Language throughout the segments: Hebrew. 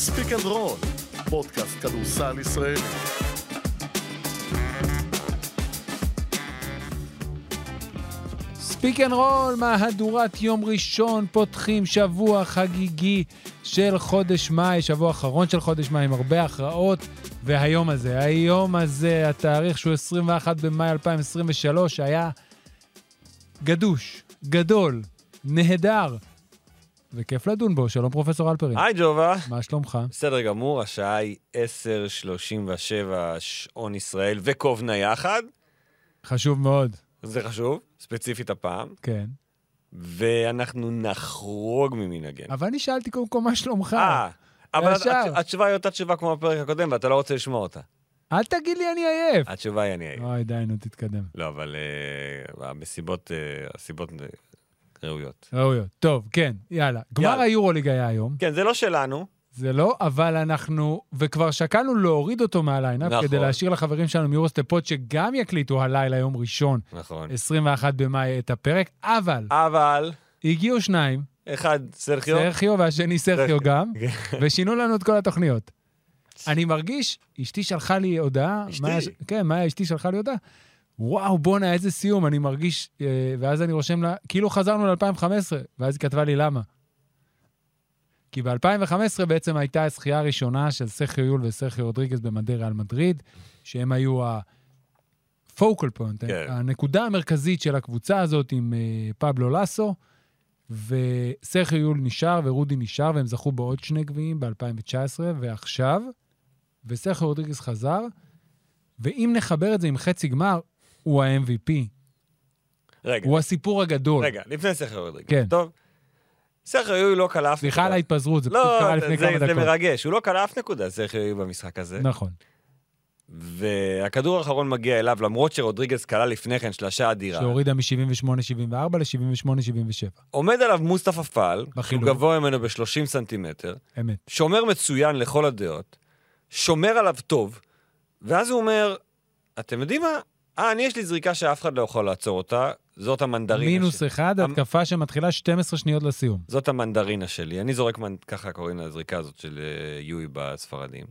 ספיק אנד רול, פודקאסט כדורסל ישראלי. ספיק אנד רול, מהדורת יום ראשון, פותחים שבוע חגיגי של חודש מאי, שבוע אחרון של חודש מאי עם הרבה הכרעות, והיום הזה, היום הזה, התאריך שהוא 21 במאי 2023, היה גדוש, גדול, נהדר, וכיף לדון בו. שלום, פרופסור אלפרין. היי ג'ובה. מה שלומך? בסדר גמור, השעה היא 10:37 שעון ישראל וקובנה יחד, חשוב מאוד, זה חשוב, ספציפית הפעם, כן. ואנחנו נחרוג ממנהגנו. אבל אני שאלתי קודם כל מה שלומך. אה, אבל התשובה היא אותה תשובה כמו בפרק הקודם, ואתה לא רוצה לשמוע אותה. אל תגיד לי אני עייף. התשובה היא אני אהיה. אוי, די, נו, תתקדם. לא, אבל אה, המסיבות, אה, הסיבות אה, ראויות. ראויות. טוב, כן, יאללה. גמר. היורוליג היה היום. כן, זה לא שלנו, זה לא, אבל אנחנו, וכבר שקלנו להוריד אותו מה lineup, נכון. כדי להשאיר לחברים שלנו מיורוסטפ פוד שגם יקליטו הלילה, יום ראשון, נכון. 21 במאי, את הפרק, אבל אבל, הגיעו שניים, אחד, סרחיו, סרחיו והשני סרחיו סרחיו. גם, ושינו לנו את כל התוכניות. אני מרגיש, אשתי שלחה לי הודעה, אשתי? מאיה- כן, מאיה אשתי שלחה לי הודעה, וואו, בואנה, איזה סיום, אני מרגיש, אה, ואז אני רושם לה, כאילו חזרנו ל-2015, ואז היא כתבה לי למה. כי ב-2015 בעצם הייתה הזכייה הראשונה של סרחיו יול וסרחיו רודריגז במדי ריאל מדריד, שהם היו ה-focal point, כן. הנקודה המרכזית של הקבוצה הזאת עם אה, פבלו לסו, וסרחיו יול נשאר ורודי נשאר, והם זכו בעוד שני גביעים ב-2019, ועכשיו, וסרחיו רודריגז חזר, ואם נחבר את זה עם חצי גמר, הוא ה-MVP. רגע, הוא הסיפור הגדול. רגע, לפני סרחיו רודריגז. כן. טוב. סרחיו לא קלע אף סליחה על ההתפזרות, זה פשוט לא, קרה לפני זה, כמה זה דקות. מרגש, הוא לא קלע אף נקודה, סרחיו במשחק הזה. נכון. והכדור האחרון מגיע אליו, למרות שרודריגז כלל לפני כן שלשה אדירה. שהורידה מ-78-74 ל-78-77. עומד עליו מוסטפא פאל, שהוא. גבוה ממנו ב-30 סנטימטר, אמת. שומר מצוין לכל הדעות, שומר עליו טוב, ואז הוא אומר, אתם יודעים מה? אה, אני יש לי זריקה שאף אחד לא יכול לעצור אותה, זאת המנדרינה מינוס שלי. אחד, המ- התקפה שמתחילה 12 שניות לסיום. זאת המנדרינה שלי. אני זורק, מנ... ככה קוראים לזריקה הזאת של אה, יואי בספרדים.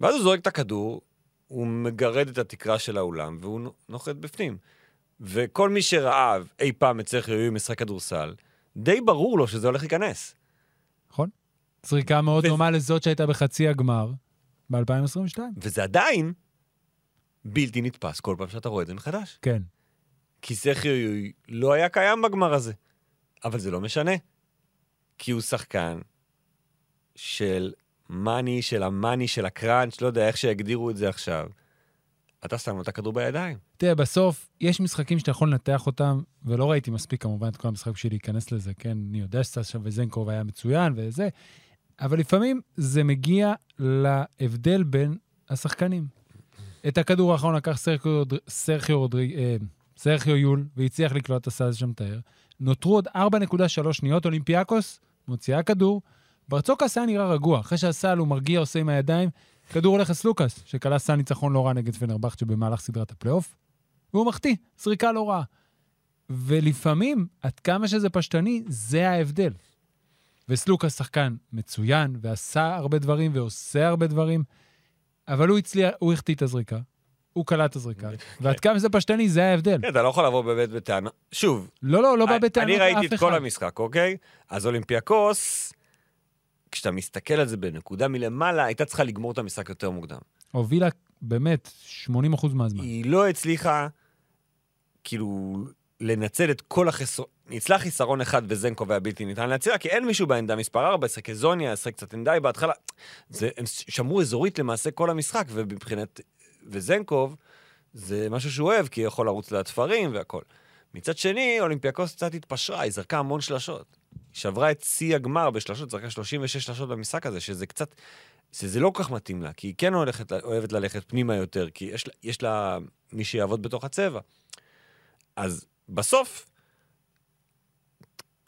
ואז הוא זורק את הכדור, הוא מגרד את התקרה של האולם, והוא נו- נוחת בפנים. וכל מי שראה אי פעם את סרחיו יואי משחק כדורסל, די ברור לו שזה הולך להיכנס. נכון? זריקה מאוד ו- דומה לזאת שהייתה בחצי הגמר ב-2022. וזה עדיין בלתי נתפס כל פעם שאתה רואה את זה מחדש. כן. כי סרחיו יואי לא היה קיים בגמר הזה. אבל זה לא משנה. כי הוא שחקן של מאני, של המאני, של הקראנץ', לא יודע איך שיגדירו את זה עכשיו. אתה שם לו את הכדור בידיים. תראה, בסוף, יש משחקים שאתה יכול לנתח אותם, ולא ראיתי מספיק כמובן את כל המשחק בשביל להיכנס לזה, כן? אני יודע שסשה וזנקוב היה מצוין וזה, אבל לפעמים זה מגיע להבדל בין השחקנים. את הכדור האחרון לקח סרחיו, אה, יול, והצליח לקלוע את הסל של התואר. נותרו עוד 4.3 שניות, אולימפיאקוס מוציאה כדור, ברצוקס היה נראה רגוע. אחרי שהסל הוא מרגיע, עושה עם הידיים, כדור הולך לסלוקאס, שקלע סל ניצחון לא רע נגד פנרבחצ'ה במהלך סדרת הפלייאוף, והוא מחטיא, זריקה לא רעה. ולפעמים, עד כמה שזה פשטני, זה ההבדל. וסלוקאס שחקן מצוין, ועשה הרבה דברים, ועושה הרבה דברים, אבל הוא הצליח, הוא החטיא את הזריקה, הוא קלט את הזריקה, ועד כמה זה פשטני, זה ההבדל. כן, אתה לא יכול לבוא באמת בטענה. שוב, לא, לא, לא בא אני- בטענות אני לאף אחד. ראיתי את כל המשחק, אוקיי? אז אולימפיאקוס, כשאתה מסתכל על זה בנקודה מלמעלה, הייתה צריכה לגמור את המשחק יותר מוקדם. הובילה באמת 80% מהזמן. היא לא הצליחה, כאילו, לנצל את כל החסרון. ניצלה חיסרון אחד וזנקו היה בלתי ניתן להציע, כי אין מישהו בעמדה מספר 4, שחק זוניה, שחק קצת אנדאי בהתחלה. זה, הם שמרו אזורית למעשה כל המשחק, ומבחינת... וזנקוב, זה משהו שהוא אוהב, כי יכול לרוץ לתפרים והכל. מצד שני, אולימפיאקוס קצת התפשרה, היא זרקה המון שלשות. היא שברה את שיא הגמר בשלשות, זרקה 36 שלשות במשחק הזה, שזה קצת... שזה לא כל כך מתאים לה, כי היא כן הולכת, אוהבת ללכת פנימה יותר, כי יש, יש לה מי שיעבוד בתוך הצבע. אז בסוף,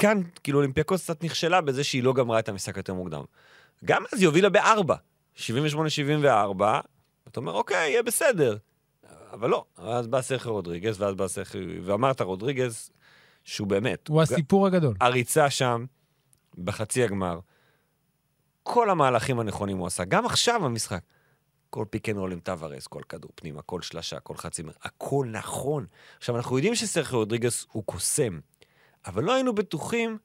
כאן, כאילו, אולימפיאקוס קצת נכשלה בזה שהיא לא גמרה את המשחק יותר מוקדם. גם אז היא הובילה בארבע, 78-74, אתה אומר, אוקיי, יהיה בסדר. אבל לא, אז בא סרחי רודריגז, ואז בא סרחי, ואמרת רודריגז, שהוא באמת, הוא הסיפור הגדול. הריצה שם, בחצי הגמר, כל המהלכים הנכונים הוא עשה. גם עכשיו במשחק. כל pick and roll עם טווארס, כל כדור פנימה, כל שלשה, כל חצי מר... הכל נכון. עכשיו, אנחנו יודעים שסרחיו רודריגס הוא קוסם, אבל לא היינו בטוחים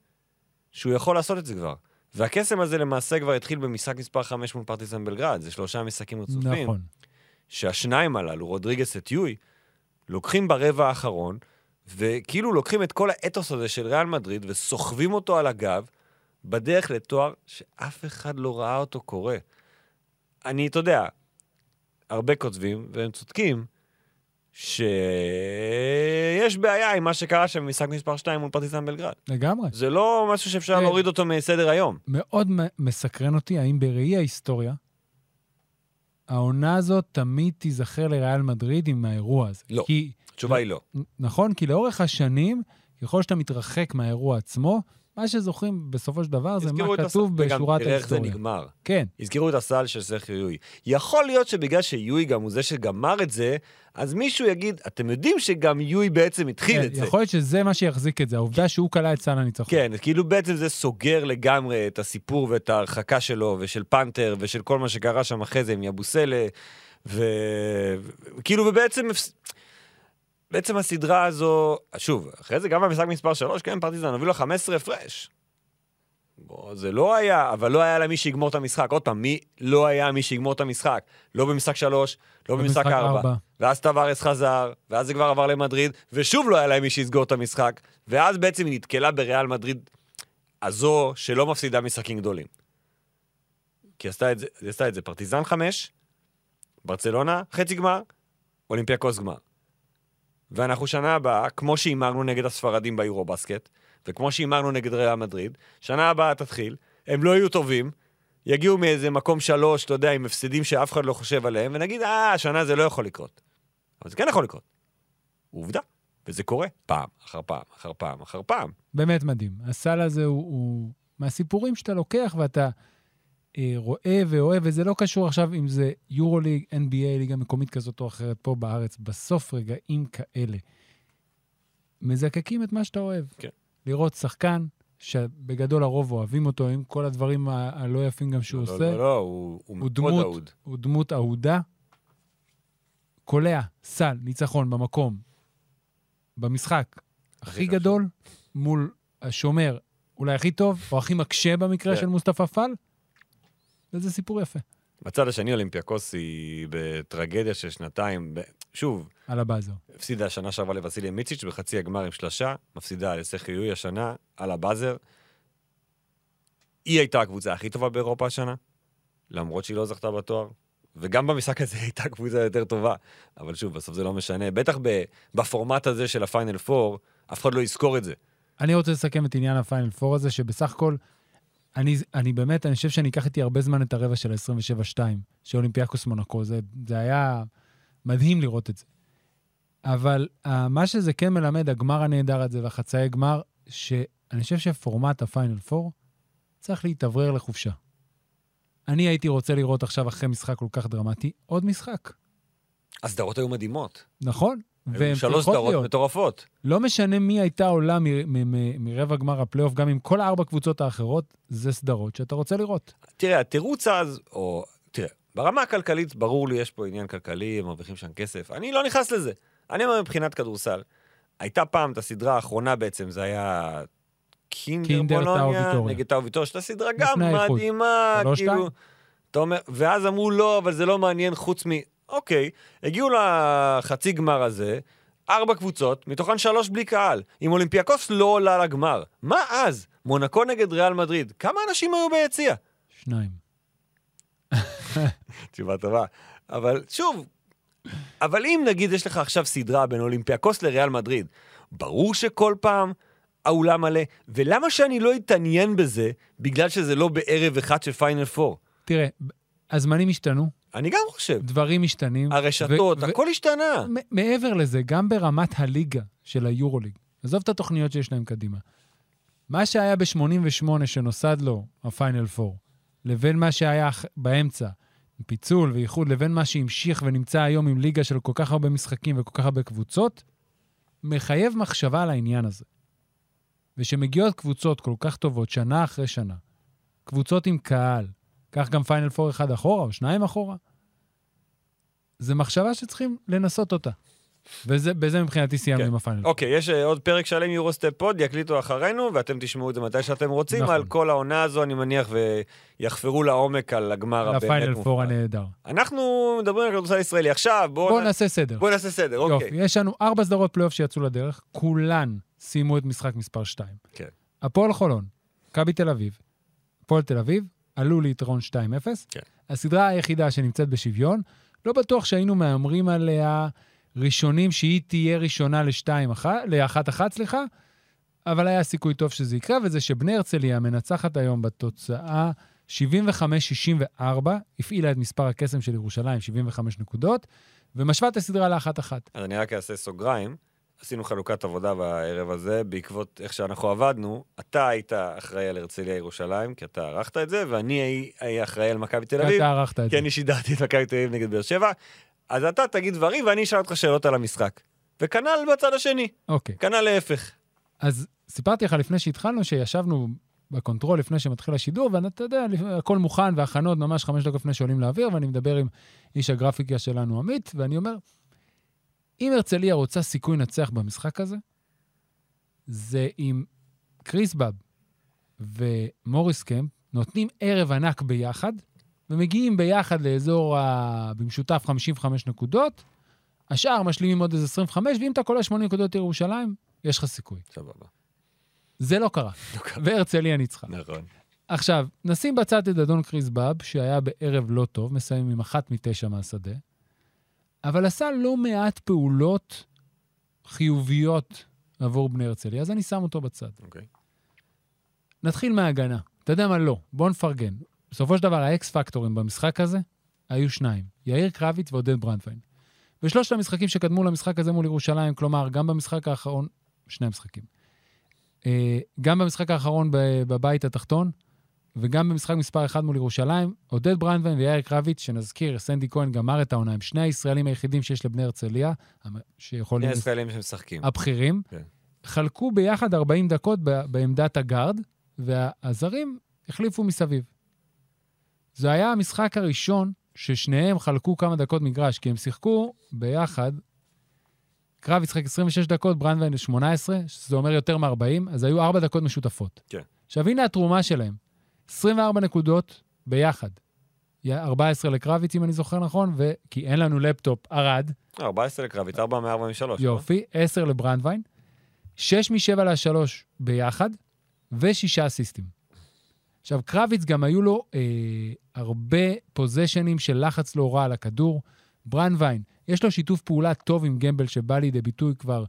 שהוא יכול לעשות את זה כבר. והקסם הזה למעשה כבר התחיל במשחק מספר 5 מול פרטיזן בלגרד, זה שלושה משחקים רצופים. נכון. שהשניים הללו, רודריגס את יול, לוקחים ברבע האחרון, וכאילו לוקחים את כל האתוס הזה של ריאל מדריד וסוחבים אותו על הגב בדרך לתואר שאף אחד לא ראה אותו קורה. אני, אתה יודע, הרבה כותבים, והם צודקים, שיש בעיה עם מה שקרה שם במשחק מספר 2 מול פרטיסן בלגרד. לגמרי. זה לא משהו שאפשר כן. להוריד אותו מסדר היום. מאוד מסקרן אותי האם בראי ההיסטוריה, העונה הזאת תמיד תיזכר לריאל מדריד עם האירוע הזה. לא. כי, התשובה היא לא. נכון, כי לאורך השנים, ככל שאתה מתרחק מהאירוע עצמו, מה שזוכרים בסופו של דבר זה מה כתוב וגם בשורת תראה איך זה ההיסטוריה. נגמר. כן, הזכירו את הסל של סרחיו יואי. יכול להיות שבגלל שיואי גם הוא זה שגמר את זה, אז מישהו יגיד, אתם יודעים שגם יואי בעצם התחיל כן, את זה. יכול להיות שזה מה שיחזיק את זה, העובדה שהוא כלא את סל הניצחון. כן, כאילו בעצם זה סוגר לגמרי את הסיפור ואת ההרחקה שלו, ושל פנתר, ושל כל מה שקרה שם אחרי זה עם יבוסלה, וכאילו, ובעצם... בעצם הסדרה הזו, שוב, אחרי זה גם במשחק מספר 3, כן, פרטיזן הובילו 15 הפרש. בוא, זה לא היה, אבל לא היה לה מי שיגמור את המשחק. עוד פעם, מי לא היה מי שיגמור את המשחק? לא במשחק 3, לא במשחק במשחק 4. ארבע. ואז טווארס חזר, ואז זה כבר עבר למדריד, ושוב לא היה להם מי שיסגור את המשחק, ואז בעצם היא נתקלה בריאל מדריד הזו שלא מפסידה משחקים גדולים. כי עשתה את זה, עשתה את זה פרטיזן 5, ברצלונה, חצי גמר, אולימפיאקוס גמר. ואנחנו שנה הבאה, כמו שהימרנו נגד הספרדים ביורו בסקט, וכמו שהימרנו נגד ריאל מדריד, שנה הבאה תתחיל, הם לא יהיו טובים, יגיעו מאיזה מקום שלוש, אתה יודע, עם הפסדים שאף אחד לא חושב עליהם, ונגיד, אה, השנה זה לא יכול לקרות. אבל זה כן יכול לקרות. עובדה. וזה קורה פעם, אחר פעם, אחר פעם, אחר פעם. באמת מדהים. הסל הזה הוא, הוא מהסיפורים שאתה לוקח ואתה רואה ואוהב, וזה לא קשור עכשיו אם זה יורוליג, NBA, ליגה מקומית כזאת או אחרת פה בארץ. בסוף רגעים כאלה מזקקים את מה שאתה אוהב. כן. לראות שחקן שבגדול הרוב אוהבים אותו, עם כל הדברים הלא יפים גם שהוא לא, עושה. לא, לא, הוא, הוא הוא מאוד דמות, אהוד. הוא דמות אהודה, קולע, סל, ניצחון במקום, במשחק הכי. גדול, מול השומר אולי הכי טוב, או הכי מקשה במקרה כן. של מוסטפא פאל, וזה סיפור יפה בצד השני, אולימפיאקוס היא בטרגדיה של שנתיים. ב... שוב, על הבאזר. הפסידה השנה שעברה לווסיליה מיציץ' בחצי הגמר עם שלושה, מפסידה לסחיוי השנה על הבאזר. היא הייתה הקבוצה הכי טובה באירופה השנה, למרות שהיא לא זכתה בתואר. וגם במשחק הזה הייתה קבוצה יותר טובה. אבל שוב, בסוף זה לא משנה. בטח ב, בפורמט הזה של הפיינל פור, אף אחד לא יזכור את זה. אני רוצה לסכם את עניין הפיינל פור הזה, שבסך הכל, אני, אני באמת, אני חושב שאני אקח איתי הרבה זמן את הרבע של ה-27-2, של אולימפיאקוס מונקו. זה, זה היה מדהים לראות את זה. אבל אה, מה שזה כן מלמד, הגמר הנהדר הזה והחצאי גמר, שאני חושב שפורמט הפיינל פור צריך להתאוורר לחופשה. אני הייתי רוצה לראות עכשיו, אחרי משחק כל כך דרמטי, עוד משחק, הסדרות היו מדהימות. נכון? והן שלוש סדרות. מטורפות. לא משנה מי הייתה עולה מרבע גמר הפלייאוף, גם עם כל הארבע קבוצות האחרות, זה סדרות שאתה רוצה לראות. תראה, התירוץ אז, או... תראה, ברמה הכלכלית, ברור לי, יש פה עניין כלכלי, הם מרוויחים שם כסף. אני לא נכנס לזה. אני אומר מבחינת כדורסל. הייתה פעם את הסדרה האחרונה בעצם, זה היה קינדר, קינדר, בולוניה. נגד טאו ויטוריה, שהייתה סדרה גם. מדהימה, כאילו... אתה אומר, ואז אמרו לא, אבל זה לא מעניין חוץ מ... אוקיי, הגיעו לחצי גמר הזה, ארבע קבוצות, מתוכן שלוש בלי קהל. אם אולימפיאקוס לא עולה לגמר, מה אז? מונקו נגד ריאל מדריד, כמה אנשים היו ביציע? שניים. תשובה טובה. אבל שוב, אבל אם נגיד יש לך עכשיו סדרה בין אולימפיאקוס לריאל מדריד, ברור שכל פעם האולם מלא, ולמה שאני לא אתעניין בזה בגלל שזה לא בערב אחד של פיינל פור? תראה, הזמנים השתנו, אני גם חושב. דברים משתנים. הרשתות, הכל השתנה. מעבר לזה, גם ברמת הליגה של היורוליג, עזוב את התוכניות שיש להם קדימה. מה שהיה ב-88 שנוסד לו הפיינל 4, לבין מה שהיה באמצע, פיצול ואיחוד, לבין מה שהמשיך ונמצא היום עם ליגה של כל כך הרבה משחקים וכל כך הרבה קבוצות, מחייב מחשבה על העניין הזה. ושמגיעות קבוצות כל כך טובות שנה אחרי שנה, קבוצות עם קהל, קח גם פיינל פור אחד אחורה או שניים אחורה. זו מחשבה שצריכים לנסות אותה. ובזה מבחינתי סיימנו כן. עם הפיינל. אוקיי, יש אה, עוד פרק שלם יורוסטפ פוד, יקליטו אחרינו, ואתם תשמעו את זה מתי שאתם רוצים, נכון. על כל העונה הזו, אני מניח, ויחפרו לעומק על הגמר הבאמת הפיינל פור. הנהדר. אנחנו מדברים על כדורסל ישראלי. עכשיו, בואו בואו נ... נעשה סדר. בוא נעשה סדר, יופי, אוקיי. יש לנו ארבע סדרות פלייאוף שיצאו לדרך, כולן סיימו את משחק מספר 2. כן. הפועל חולון, מכבי תל אביב, הפועל תל אביב, עלו ליתרון 2-0. כן. הסדרה היחידה שנמצאת בשוויון, לא בטוח שהיינו מהמרים עליה ראשונים שהיא תהיה ראשונה ל-1-1, סליחה, אבל היה סיכוי טוב שזה יקרה, וזה שבני הרצליה מנצחת היום בתוצאה 75-64, הפעילה את מספר הקסם של ירושלים, 75 נקודות, ומשווה את הסדרה לאחת-אחת. אז אני רק אעשה סוגריים. עשינו חלוקת עבודה בערב הזה, בעקבות איך שאנחנו עבדנו. אתה היית אחראי על הרצליה ירושלים, כי אתה ערכת את זה, ואני אהיה אחראי על מכבי תל אביב, אתה ערכת את כי. אני שידרתי את מכבי תל אביב נגד באר שבע. אז אתה תגיד דברים ואני אשאל אותך שאלות על המשחק. וכנ"ל בצד השני, אוקיי. כנ"ל להפך. אז סיפרתי לך לפני שהתחלנו, שישבנו ב control לפני שמתחיל השידור, ואתה יודע, הכל מוכן והכנות ממש חמש דקות לפני שעולים לאוויר, ואני מדבר עם איש הגרפיקה שלנו, עמית, ואני אומר, אם הרצליה רוצה סיכוי לנצח במשחק הזה, זה אם קריס באב ומוריס קמפ נותנים ערב ענק ביחד, ומגיעים ביחד לאזור, ה... במשותף 55 נקודות, השאר משלימים עוד איזה 25, ואם אתה קולע 8 נקודות ירושלים, יש לך סיכוי. סבבה. זה לא קרה, לא קרה. והרצליה ניצחה. נכון. עכשיו, נשים בצד את אדון קריס באב, שהיה בערב לא טוב, מסיים עם אחת מתשע מהשדה, אבל עשה לא מעט פעולות חיוביות עבור בני הרצליה, אז אני שם אותו בצד. אוקיי. נתחיל מההגנה. אתה יודע מה? לא. בוא נפרגן. בסופו של דבר, האקס פקטורים במשחק הזה היו שניים, יאיר קרביץ ועודד ברנדווין. בשלושת המשחקים שקדמו למשחק הזה מול ירושלים, כלומר, גם במשחק האחרון, שני המשחקים. אה, גם במשחק האחרון בבית התחתון, וגם במשחק מספר 1 מול ירושלים, עודד ברנדווין ויאיר קרביץ, שנזכיר, סנדי כהן גמר את העונה, הם שני הישראלים היחידים שיש לבני הרצליה, שיכולים... שני ישראלים שמשחקים. הבכירים, כן. חלקו ביחד 40 דקות בעמדת הגארד, והזרים החליפו מסביב. זה היה המשחק הראשון ששניהם חלקו כמה דקות מגרש, כי הם שיחקו ביחד. קרב ישחק 26 דקות, ברנדווין 18, שזה אומר יותר מ-40, אז היו 4 דקות משותפות. כן. עכשיו, הנה התרומה שלהם. 24 נקודות ביחד. היה 14 לקרביץ, אם אני זוכר נכון, וכי אין לנו לפטופ, ארד. 14 לקרבית, 4 מ-43. יופי, 10 לברנדווין, 6 מ-7 ל-3 ביחד, ושישה אסיסטים. עכשיו, קרביץ גם היו לו אה, הרבה פוזיישנים של לחץ לא רע על הכדור. ברנדווין, יש לו שיתוף פעולה טוב עם גמבל שבא לידי ביטוי כבר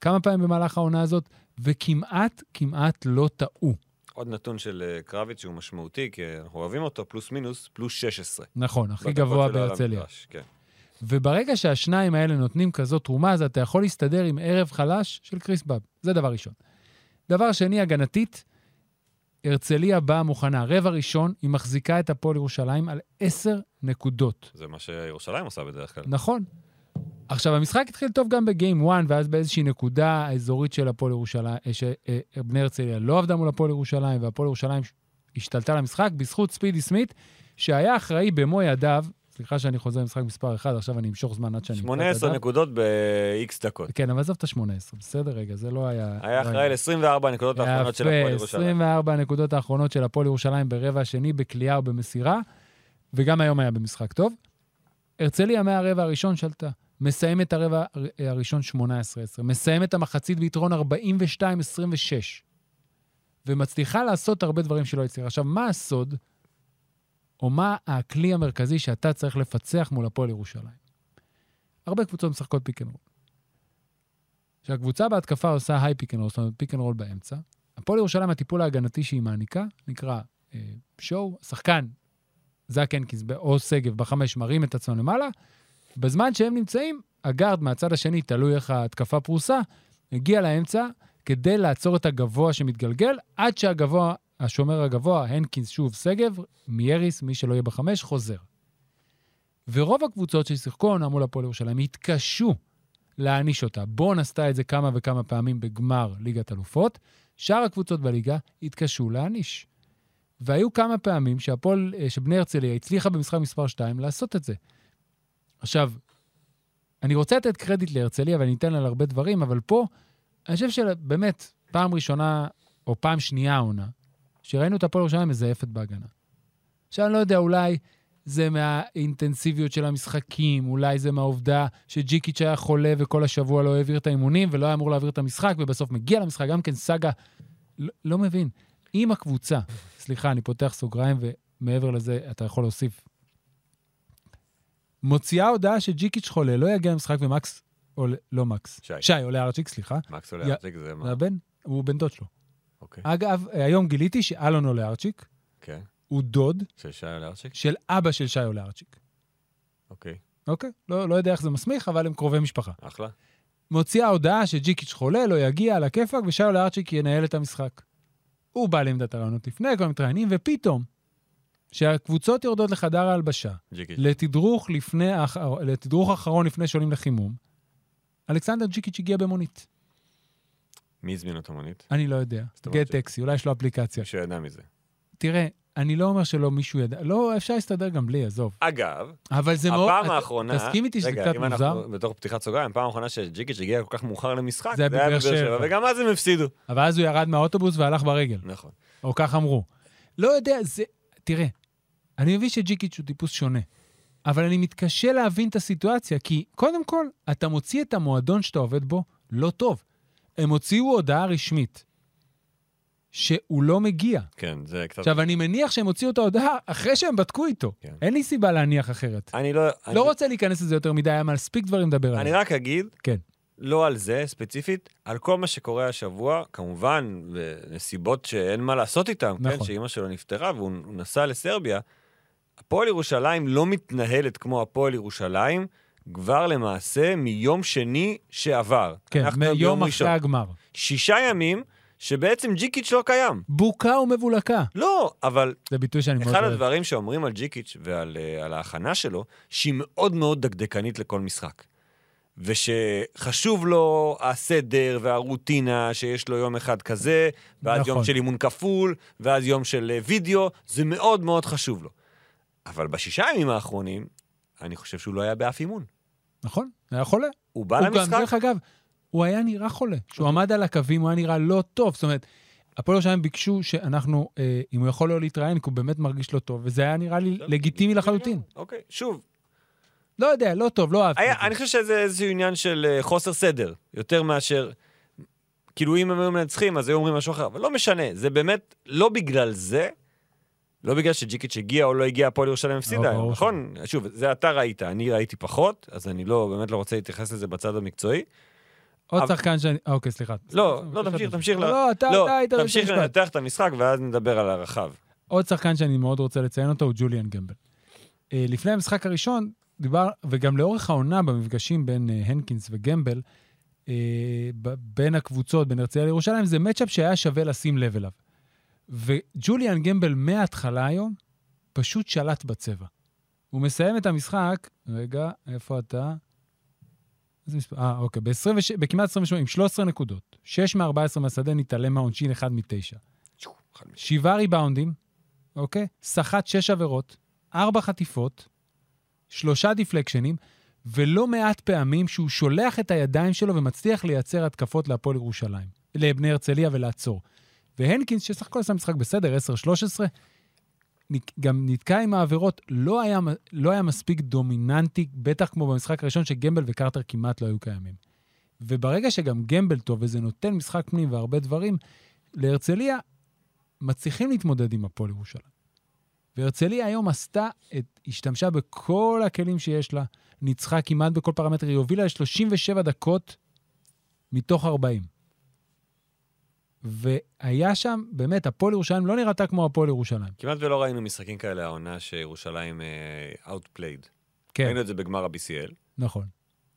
כמה פעמים במהלך העונה הזאת, וכמעט, כמעט לא טעו. עוד נתון של אה, קרביץ שהוא משמעותי, כי אנחנו אוהבים אותו, פלוס מינוס, פלוס 16. נכון, הכי גבוה בהרצליה. כן. וברגע שהשניים האלה נותנים כזאת תרומה, אז אתה יכול להסתדר עם ערב חלש של קריס באב. זה דבר ראשון. דבר שני, הגנתית, הרצליה באה מוכנה. רבע ראשון, היא מחזיקה את הפועל ירושלים על עשר נקודות. זה מה שירושלים עושה בדרך כלל. נכון. עכשיו, המשחק התחיל טוב גם בגיים 1, ואז באיזושהי נקודה האזורית של הפועל ירושלים, אה, שבני הרצליה לא עבדה מול הפועל ירושלים, והפועל ירושלים השתלטה למשחק בזכות ספידי סמית, שהיה אחראי במו ידיו, סליחה שאני חוזר למשחק מספר 1, עכשיו אני אמשוך זמן עד שאני... אמצא את 18 הדף. נקודות ב-X דקות. כן, אבל עזוב את ה-18, בסדר? רגע, זה לא היה... היה לא אחראי ל-24 הנקודות האחרונות של הפועל ירושלים. 24 הנקודות האחרונות של הפועל ירושלים ברבע השני, בכלייה ובמסירה, וגם היום היה במשחק טוב. הרצליה מהרבע הראשון שלטה. מסיים את הרבע הר- הראשון 18-10. מסיים את המחצית ביתרון 42-26. ומצליחה לעשות הרבה דברים שלא הצליחה. עכשיו, מה הסוד, או מה הכלי המרכזי שאתה צריך לפצח מול הפועל ירושלים? הרבה קבוצות משחקות pick and roll. כשהקבוצה בהתקפה עושה high pick and roll, זאת אומרת pick and roll באמצע, הפועל ירושלים, הטיפול ההגנתי שהיא מעניקה, נקרא אה, show, שחקן, זאק הנקינס או שגב בחמש מרים את עצמם למעלה, בזמן שהם נמצאים, הגארד מהצד השני, תלוי איך ההתקפה פרוסה, הגיע לאמצע כדי לעצור את הגבוה שמתגלגל, עד שהגבוה, השומר הגבוה, הנקינס, שוב, שגב, מייריס, מי שלא יהיה בחמש, חוזר. ורוב הקבוצות ששיחקו עונה מול הפועל ירושלים התקשו להעניש אותה. בון עשתה את זה כמה וכמה פעמים בגמר ליגת אלופות, שאר הקבוצות בליגה התקשו להעניש. והיו כמה פעמים שהפועל, אה, שבני הרצליה הצליחה במשחק מספר 2 לעשות את זה. עכשיו, אני רוצה לתת קרדיט להרצליה, ואני אתן לה על הרבה דברים, אבל פה, אני חושב שבאמת, פעם ראשונה, או פעם שנייה העונה, שראינו את הפועל ירושלים מזייפת בהגנה. עכשיו, אני לא יודע, אולי זה מהאינטנסיביות של המשחקים, אולי זה מהעובדה שג'יקיץ' היה חולה וכל השבוע לא העביר את האימונים ולא היה אמור להעביר את המשחק, ובסוף מגיע למשחק, גם כן סאגה, לא, לא מבין. אם הקבוצה, סליחה, אני פותח סוגריים, ומעבר לזה אתה יכול להוסיף, מוציאה הודעה שג'יקיץ' חולה, לא יגיע למשחק ומקס, או לא מקס, שי. שי עולה ארצ'יק, סליחה, מקס עולה להציג זה זה מה? הבן, הוא בן דוד שלו. אוקיי. אגב, היום גיליתי שאלון עולה ארצ'יק כן. הוא דוד של שי עולה ארצ'יק? של אבא של שי עולה ארצ'יק. אוקיי. אוקיי? לא, לא יודע איך זה מסמיך, אבל הם קרובי משפחה. אחלה. מוציאה הודעה שג'יקיץ' חולה, לא יגיע, על הכיפאק, ושי עולה ארצ'יק ינהל את המשחק. הוא בא לעמדת הרעיונות לפני, כל המתראיינים, ופתאום, שהקבוצות יורדות לחדר ההלבשה. לתדרוך לפני, לתדרוך אחרון לפני שעולים לחימום, אלכסנדר ג'יקיץ' הגיע במונית. מי הזמין אותו מונית? אני לא יודע. גט טקסי, אולי יש לו אפליקציה. מישהו ידע מזה. תראה, אני לא אומר שלא מישהו ידע, לא, אפשר להסתדר גם בלי, עזוב. אגב, אבל זה מאוד... הפעם האחרונה... תסכים איתי שזה רגע, קצת אם מוזר? אנחנו בתור פתיחת סוגריים, הפעם האחרונה שג'יקיץ' הגיע כל כך מאוחר למשחק, זה היה בבאר שבע. וגם אז הם הפסידו. אבל אז הוא ירד מהאוטובוס והלך ברגל, נכון. או כך אמרו. לא יודע, זה... תראה, אני מבין שג'יקיץ' הוא טיפוס שונה, אבל אני מתקשה להבין את הסיטואציה, כי קודם כל, אתה מוציא את המועדון שאתה עובד בו לא טוב. הם הוציאו הודעה רשמית שהוא לא מגיע. כן, זה קצת... עכשיו, אני מניח שהם הוציאו את ההודעה אחרי שהם בדקו איתו. כן. אין לי סיבה להניח אחרת. אני לא... אני- לא רוצה להיכנס לזה יותר מדי, היה מספיק דברים לדבר אני עליהם. רק אגיד, כן. לא על זה ספציפית, על כל מה שקורה השבוע, כמובן, בנסיבות שאין מה לעשות איתן, כן, נכון. שאימא שלו נפטרה והוא הוא נסע לסרביה, הפועל ירושלים לא מתנהלת כמו הפועל ירושלים כבר למעשה מיום שני שעבר. כן, מיום אחרי הגמר. שישה ימים שבעצם ג'יקיץ' לא קיים. בוקה ומבולקה. לא, אבל זה ביטוי שאני מאוד אחד אוהב. הדברים שאומרים על ג'יקיץ' ועל אה, על ההכנה שלו, שהיא מאוד מאוד דקדקנית לכל משחק. ושחשוב לו הסדר והרוטינה שיש לו יום אחד כזה, ואז נכון. יום של אימון כפול, ואז יום של אה, וידאו, זה מאוד מאוד חשוב לו. אבל בשישה ימים האחרונים, אני חושב שהוא לא היה באף אימון. נכון, היה חולה. הוא בא הוא גם, למשחק, דרך אגב, הוא היה נראה חולה. כשהוא עמד על הקווים, הוא היה נראה לא טוב. זאת אומרת, הפועל ירושלים ביקשו שאנחנו, אה, אם הוא יכול לא להתראיין, כי הוא באמת מרגיש לא טוב, וזה היה נראה לי לגיטימי לחלוטין. אוקיי, שוב, לא יודע, לא טוב, לא אהבתי. אני חושב שזה איזשהו עניין של אה, חוסר סדר, יותר מאשר... כאילו, אם הם היו מנצחים, אז היו אומרים משהו אחר, אבל לא משנה, זה באמת לא בגלל זה, לא בגלל שג'יקיץ' הגיע או לא הגיע, הפועל ירושלים הפסידה לא, נכון? שוב, זה אתה ראית, אני ראיתי פחות, אז אני לא, באמת לא רוצה להתייחס לזה בצד המקצועי. עוד אבל- שחקן שאני... אוקיי, סליחה. לא, לא, תמשיך. תמשיך. לא, לא, אתה לא, אתה היית... תמשיך. לנתח את המשחק, ואז נדבר על הרחב. עוד שחקן שאני מאוד רוצה לציין אותו הוא ג'וליאן גמבל. אה, לפני המשחק הראשון, דיבר, וגם לאורך העונה במפגשים בין אה, הנקינס וגמבל, אה, בין הקבוצות, בין הרצליה לירושלים, זה מצ'אפ שהיה שווה לשים לב אליו. וג'וליאן גמבל מההתחלה היום פשוט שלט בצבע. הוא מסיים את המשחק, רגע, איפה אתה? איזה מספר? אה, אוקיי, ב-26, בכמעט 28, עם 13 נקודות. 6 מ-14 מהשדה, נתעלם מהעונשין, 1 מ-9. שבעה ריבאונדים, אוקיי? סחט שש עבירות, ארבע חטיפות, שלושה דיפלקשנים, ולא מעט פעמים שהוא שולח את הידיים שלו ומצליח לייצר התקפות להפועל ירושלים, לבני הרצליה ולעצור. והנקינס, שסך הכל עשה משחק בסדר, 10-13, נק- גם נתקע עם העבירות, לא היה, לא היה מספיק דומיננטי, בטח כמו במשחק הראשון שגמבל וקרטר כמעט לא היו קיימים. וברגע שגם גמבל טוב וזה נותן משחק פנים והרבה דברים, להרצליה מצליחים להתמודד עם הפועל ירושלים. והרצליה היום עשתה, את, השתמשה בכל הכלים שיש לה, ניצחה כמעט בכל פרמטר, היא הובילה ל-37 דקות מתוך 40. והיה שם, באמת, הפועל ירושלים לא נראתה כמו הפועל ירושלים. כמעט ולא ראינו משחקים כאלה העונה שירושלים outplayed. כן, ראינו את זה בגמר ה-BCL, נכון.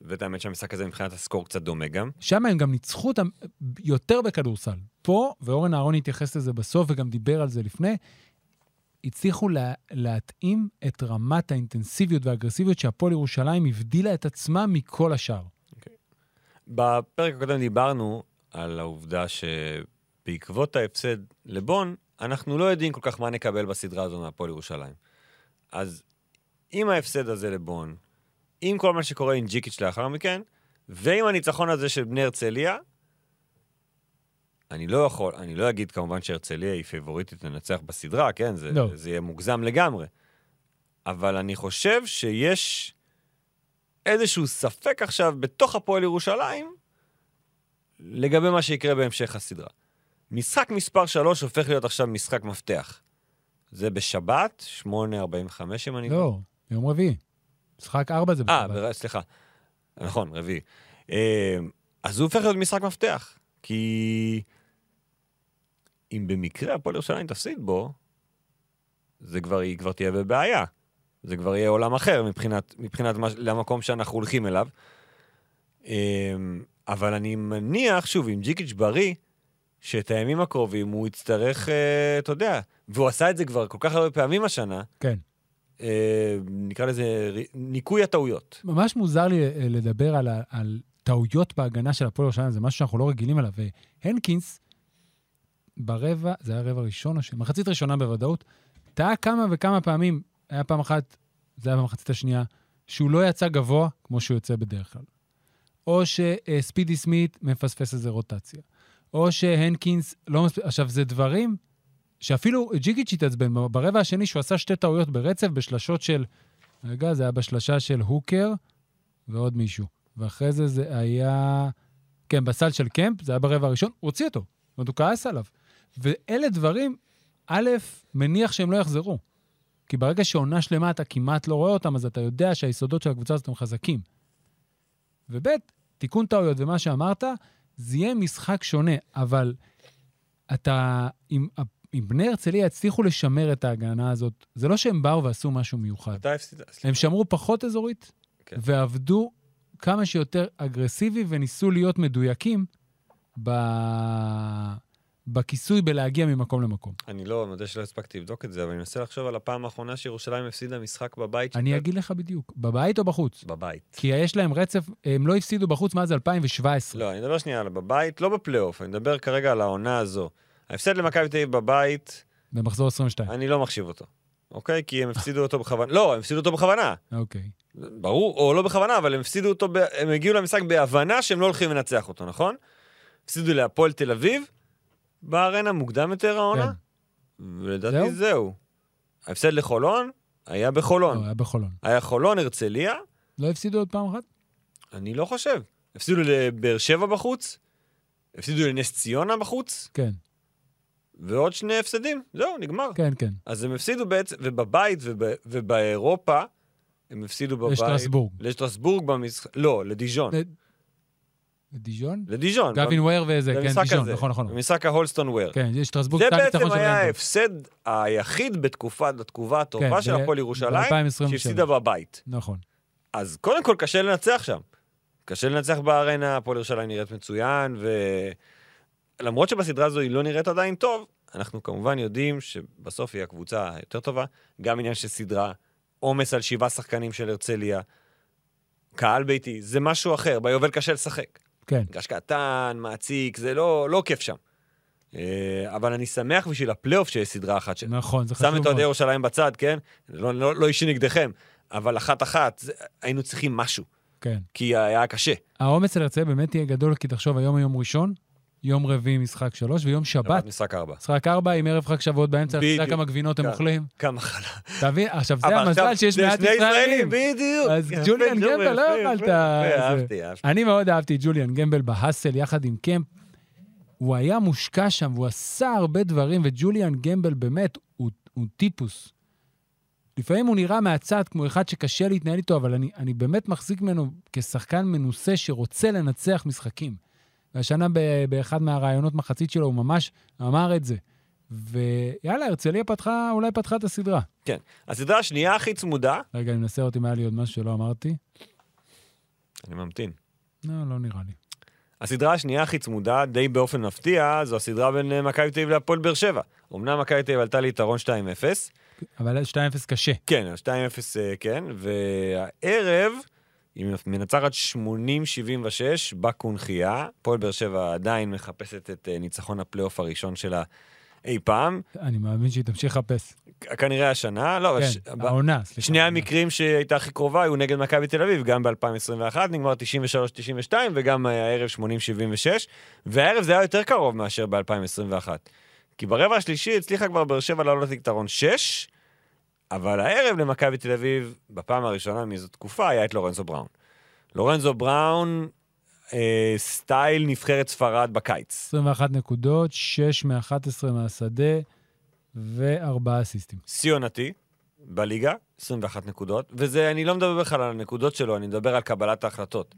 ואת האמת שהמשחק הזה מבחינת ה score קצת דומה גם. שם הם גם ניצחו אותם יותר בכדורסל. פה, ואורן אהרון התייחס לזה בסוף וגם דיבר על זה לפני, הצליחו לה, להתאים את רמת האינטנסיביות והאגרסיביות שהפועל ירושלים הבדילה את עצמה מכל השאר. בפרק הקודם דיברנו על העובדה שבעקבות ההפסד לבון, אנחנו לא יודעים כל כך מה נקבל בסדרה הזו מהפועל ירושלים. אז עם ההפסד הזה לבון, עם כל מה שקורה עם ג'יקיץ' לאחר מכן, ועם הניצחון הזה של בני הרצליה, אני לא יכול, אני לא אגיד כמובן שהרצליה היא פיבוריטית לנצח בסדרה, כן? זה, לא. זה יהיה מוגזם לגמרי. אבל אני חושב שיש איזשהו ספק עכשיו בתוך הפועל ירושלים לגבי מה שיקרה בהמשך הסדרה. משחק מספר 3 הופך להיות עכשיו משחק מפתח. זה בשבת, 8.45 אם אני... לא, יום רביעי. משחק ארבע זה אה, בשבת. בר- סליחה. נכון, רביעי. אה, אז הוא הופך להיות משחק מפתח. כי אם במקרה הפועל ירושלים תפסיד בו, זה כבר, היא כבר תהיה בבעיה. זה כבר יהיה עולם אחר מבחינת, מבחינת מה, למקום שאנחנו הולכים אליו. אבל אני מניח, שוב, עם ג'יקיץ' בריא, שאת הימים הקרובים הוא יצטרך, אה, אתה יודע, והוא עשה את זה כבר כל כך הרבה פעמים השנה, כן. אה, נקרא לזה ניקוי הטעויות. ממש מוזר לי אה, לדבר על, ה- על טעויות בהגנה של הפועל ירושלים, זה משהו שאנחנו לא רגילים אליו. והנקינס, ברבע, זה היה רבע ראשון או ש... מחצית ראשונה בוודאות, טעה כמה וכמה פעמים, היה פעם אחת, זה היה במחצית השנייה, שהוא לא יצא גבוה, כמו שהוא יוצא בדרך כלל. או שספידי סמית מפספס איזה רוטציה. או שהנקינס לא מספיק... עכשיו, זה דברים שאפילו ג'יגיץ' התעצבן. ברבע השני שהוא עשה שתי טעויות ברצף בשלשות של... רגע, זה היה בשלשה של הוקר ועוד מישהו. ואחרי זה זה היה... כן, בסל של קמפ, זה היה ברבע הראשון, הוא הוציא אותו. זאת אומרת, הוא כעס עליו. ואלה דברים, א', מניח שהם לא יחזרו. כי ברגע שעונה שלמה אתה כמעט לא רואה אותם, אז אתה יודע שהיסודות של הקבוצה הזאת הם חזקים. וב', תיקון טעויות ומה שאמרת, זה יהיה משחק שונה, אבל אתה, אם, אם בני הרצליה הצליחו לשמר את ההגנה הזאת, זה לא שהם באו ועשו משהו מיוחד. אתה הפסיד... הם שמרו פחות אזורית, כן. ועבדו כמה שיותר אגרסיבי וניסו להיות מדויקים ב... בכיסוי בלהגיע ממקום למקום. אני לא, אני מודה שלא הספקתי לבדוק את זה, אבל אני מנסה לחשוב על הפעם האחרונה שירושלים הפסידה משחק בבית. אני אגיד לך בדיוק, בבית או בחוץ? בבית. כי יש להם רצף, הם לא הפסידו בחוץ מאז 2017. לא, אני מדבר שנייה על בבית, לא בפלייאוף, אני מדבר כרגע על העונה הזו. ההפסד למכבי תל אביב בבית, במחזור 22. אני לא מחשיב אותו. אוקיי? כי הם הפסידו אותו בכוונה. לא, הם הפסידו אותו בכוונה. אוקיי. ברור, או לא בכוונה, אבל הם הפסידו אותו, ב... הם הגיעו למשחק בהבנה שהם לא הולכים לנצח אותו, נכון? הפסידו להפועל תל אביב, בארנה מוקדם יותר העונה, כן. ולדעתי זהו. ההפסד לחולון היה לא, בחולון. היה בחולון. היה חולון, הרצליה, לא הפסידו עוד פעם אחת? אני לא חושב. הפסידו לבאר שבע בחוץ, הפסידו לנס ציונה בחוץ, כן, ועוד שני הפסדים, זהו, נגמר. כן, כן. אז הם הפסידו בעצם, ובבית וב, ובאירופה, הם הפסידו בבית. לשטרסבורג. לשטרסבורג במשחק, לא, לדיז'ון. ל- דיז'ון? לדיז'ון. גווין וויר וזה, כן, דיז'ון, הזה, נכון, נכון. במשחק ההולסטון וויר. כן, יש שטרסבורג, זה בעצם היה. ההפסד היחיד בתקופה, בתגובה הטובה כן, של הפועל ירושלים, ב-2027. שהפסידה בבית. נכון. אז קודם כל קשה לנצח שם. קשה לנצח בארנה, הפועל ירושלים נראית מצוין, ולמרות שבסדרה הזו היא לא נראית עדיין טוב, אנחנו כמובן יודעים שבסוף היא הקבוצה היותר טובה. גם עניין של סדרה, עומס על שבעה שחקנים של הרצליה, קהל ביתי, זה משהו אחר, ביובל קשה לשחק. כן. מגרש קטן, מציק, זה לא, לא כיף שם. אה, אבל אני שמח בשביל הפלייאוף שיש סדרה אחת של... נכון, זה חשוב שם את מאוד. אוהדי ירושלים בצד, כן? לא, לא, לא אישי נגדכם, אבל אחת-אחת, היינו צריכים משהו, כן. כי היה קשה. העומס על הרצליה באמת יהיה גדול, כי תחשוב, היום יום ראשון, יום רביעי משחק שלוש, ויום שבת, משחק ארבע. משחק ארבע עם ערב חג שבועות באמצע, אתה יודע. כמה גבינות הם כן. אוכלים? כמה חלה. אתה מבין? עכשיו, זה המזל שיש מעט ישראלים. בדיוק. אז ג'וליאן גמבל לא. יפה, זה. אהבתי, אהבתי. אני מאוד אהבתי את ג'וליאן גמבל ב hustle יחד עם קמפ. הוא היה מושקע שם, והוא עשה הרבה דברים, וג'וליאן גמבל באמת, הוא, הוא טיפוס. לפעמים הוא נראה מהצד כמו אחד שקשה להתנהל איתו, אבל אני, אני באמת מחזיק ממנו כשחקן מנוסה שרוצה לנצח משחקים. והשנה באחד מהראיונות מחצית שלו הוא ממש אמר את זה. ויאללה, הרצליה פתחה, אולי פתחה את הסדרה. כן. הסדרה השנייה הכי צמודה, רגע, אני מנסה לראות אם היה לי עוד משהו שלא אמרתי. אני ממתין. לא, לא נראה לי. הסדרה השנייה הכי צמודה, די באופן מפתיע, זו הסדרה בין אה, מכבי תל אביב להפועל באר שבע. אמנם מכבי תל אביב עלתה ליתרון 2-0, אבל 2-0 קשה. כן, 2-0 אה, כן, והערב היא מנצחת 80-76 בקונכייה. הפועל באר שבע עדיין מחפשת את אה, ניצחון הפלייאוף הראשון שלה אי פעם. אני מאמין שהיא תמשיך לחפש. כנראה השנה, לא, ש- כן, ב- העונה, סליחה. שני העונה. המקרים שהייתה הכי קרובה היו נגד מכבי תל אביב, גם ב-2021, נגמר 93-92, וגם אה, הערב 80-76, והערב זה היה יותר קרוב מאשר ב-2021. כי ברבע השלישי הצליחה כבר באר שבע לעלות ליתרון 6, אבל הערב למכבי תל אביב, בפעם הראשונה מאיזו תקופה, היה את לורנזו בראון. לורנזו בראון, אה, סטייל נבחרת ספרד בקיץ. 21 נקודות, 6 מ-11 מהשדה וארבעה אסיסטים. שיא עונתי בליגה, 21 נקודות, וזה, אני לא מדבר בכלל על הנקודות שלו, אני מדבר על קבלת ההחלטות.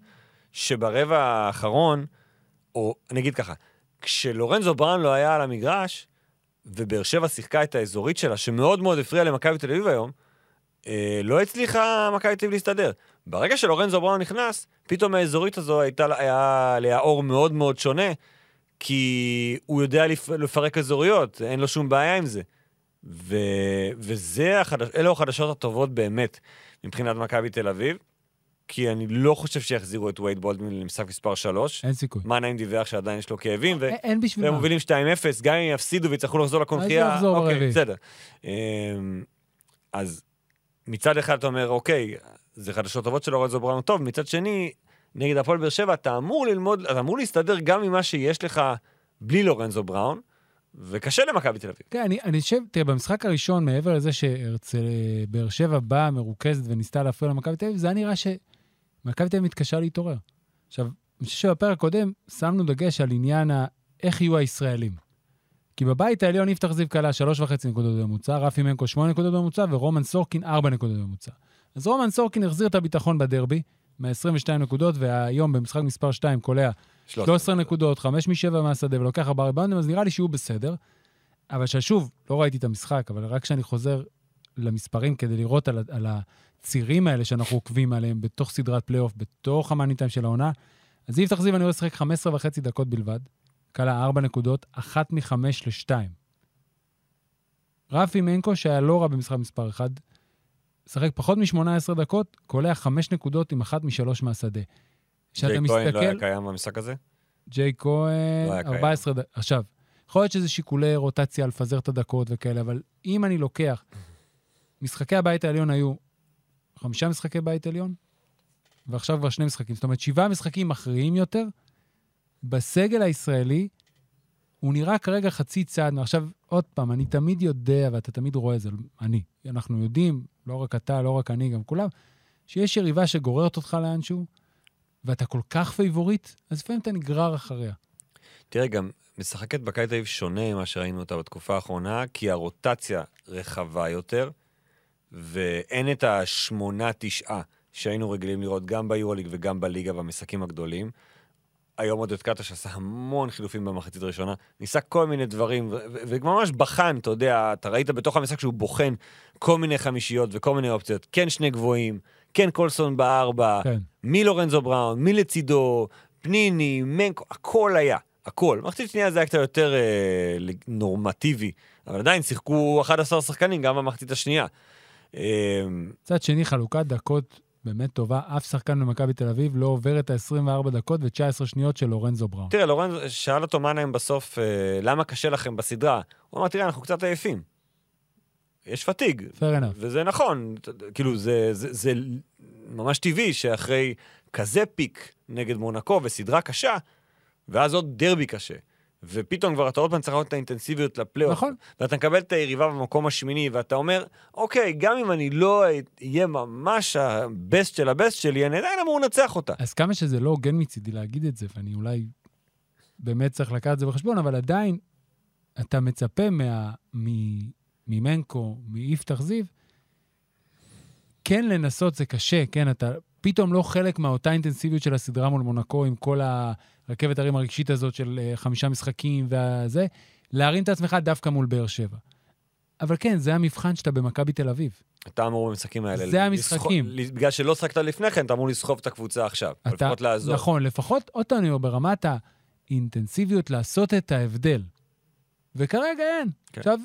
שברבע האחרון, או אני אגיד ככה, כשלורנזו בראון לא היה על המגרש, ובאר שבע שיחקה את האזורית שלה, שמאוד מאוד הפריעה למכבי תל אביב היום, אה, לא הצליחה מכבי תל אביב להסתדר. ברגע שלורנזו בראון נכנס, פתאום האזורית הזו הייתה, היה עליה אור מאוד מאוד שונה, כי הוא יודע לפ... לפרק אזוריות, אין לו שום בעיה עם זה. ו... וזה, החדש... אלו החדשות הטובות באמת מבחינת מכבי תל אביב, כי אני לא חושב שיחזירו את וייד בולדמן למשחק מספר 3. אין סיכוי. מנהיים דיווח שעדיין יש לו כאבים, ו... א- אין בשביל והם. מובילים 2-0, גם אם יפסידו ויצטרכו לחזור לקונכייה, אז יחזור אוקיי. בסדר. אמ, אז מצד אחד אתה אומר, אוקיי, זה חדשות טובות של אורזו בראון טוב, מצד שני, נגד הפועל באר שבע, אתה אמור ללמוד, אתה אמור להסתדר גם ממה שיש לך בלי לורנזו בראון, וקשה למכבי תל אביב. כן, אני, אני חושב, תראה, במשחק הראשון, מעבר לזה שהרצל באר שבע באה מרוכזת וניסתה להפריע למכבי תל אביב, זה היה נראה שמכבי תל אביב מתקשה להתעורר. עכשיו, אני חושב שבפרק הקודם שמנו דגש על עניין ה... איך יהיו הישראלים. כי בבית העליון יפתח זיו קלה שלוש וחצי נקודות בממוצע, רפי מנקו שמונה נקודות בממוצע ורומן סורקין ארבע נקודות בממוצע. אז רומן סורקין החזיר את הביטחון בדרבי, מה-22 נקודות, והיום במשחק מספר 2 קולע 13 נקודות, 5 מ-7 מהשדה ולוקח ארבעה ריבאונדים, אז נראה לי שהוא בסדר. אבל ששוב, לא ראיתי את המשחק, אבל רק כשאני חוזר למספרים כדי לראות על, על הצירים האלה שאנחנו עוקבים עליהם בתוך סדרת פלייאוף, בתוך המאניטיים של העונה, אז יפתח זיו אני רואה לשחק 15 וחצי דקות בלבד, קולע 4 נקודות, אחת מחמש לשתיים. רפי מנקו, שהיה לא רע במשחק מספר 1, שחק פחות מ-18 דקות, קולע 5 נקודות עם אחת משלוש מהשדה. ג'יי כהן מסתכל... לא היה קיים במשחק הזה? ג'יי כהן, לא היה קיים. 14 דקות. עכשיו, יכול להיות שזה שיקולי רוטציה, לפזר את הדקות וכאלה, אבל אם אני לוקח, משחקי הבית העליון היו חמישה משחקי בית עליון, ועכשיו כבר שני משחקים. זאת אומרת, שבעה משחקים מכריעים יותר. בסגל הישראלי, הוא נראה כרגע חצי צעד. עכשיו, עוד פעם, אני תמיד יודע, ואתה תמיד רואה את זה, אני, אנחנו יודעים, לא רק אתה, לא רק אני, גם כולם, שיש יריבה שגוררת אותך לאנשהו, ואתה כל כך פייבוריט, אז לפעמים אתה נגרר אחריה. תראה, גם משחקת בקיץ שונה ממה שראינו אותה בתקופה האחרונה, כי הרוטציה רחבה יותר, ואין את השמונה-תשעה שהיינו רגילים לראות גם ביורוליג וגם בליגה במשחקים הגדולים. היום עודד קטש עשה המון חילופים במחצית הראשונה, ניסה כל מיני דברים, וממש בחן, אתה יודע, אתה ראית בתוך המשחק שהוא בוחן כל מיני חמישיות וכל מיני אופציות. כן שני גבוהים, כן קולסון בארבע, כן. מי לורנזו בראון, מי לצידו, פניני, מנקו, הכל היה, הכל. מחצית שנייה זה היה קצת יותר אה, נורמטיבי, אבל עדיין שיחקו 11 שחקנים גם במחצית השנייה. מצד שני, חלוקת דקות באמת טובה. אף שחקן במכבי תל אביב לא עובר את ה-24 דקות ו-19 שניות של לורנזו בראון. תראה, לורנזו, שאל אותו מנהיים בסוף, אה, למה קשה לכם בסדרה? הוא אמר, תראה, אנחנו קצת עייפים. יש פתיג. fair enough. וזה נכון, כאילו, זה, זה, זה ממש טבעי שאחרי כזה פיק נגד מונקו וסדרה קשה, ואז עוד דרבי קשה, ופתאום כבר אתה עוד פעם צריך לראות את האינטנסיביות לפלייאוף. נכון. ואתה מקבל את היריבה במקום השמיני, ואתה אומר, אוקיי, גם אם אני לא אהיה ממש הבסט של הבסט שלי, אני עדיין אמור לנצח אותה. אז כמה שזה לא הוגן מצידי להגיד את זה, ואני אולי באמת צריך לקחת את זה בחשבון, אבל עדיין אתה מצפה מה, מ, ממנקו, מיפתח זיו, כן לנסות זה קשה, כן, אתה פתאום לא חלק מאותה אינטנסיביות של הסדרה מול מונקו, עם כל הרכבת הרים הרגשית הזאת של אה, חמישה משחקים והזה, להרים את עצמך דווקא מול באר שבע. אבל כן, זה המבחן שאתה במכבי תל אביב. אתה אמור במשחקים האלה... זה המשחקים. לסחוב- בגלל שלא שחקת לפני כן, אתה אמור לסחוב את הקבוצה עכשיו. אתה, לפחות לעזור. נכון, לפחות, אומר, ברמת האינטנסיביות לעשות את ההבדל. וכרגע אין. כן. עכשיו,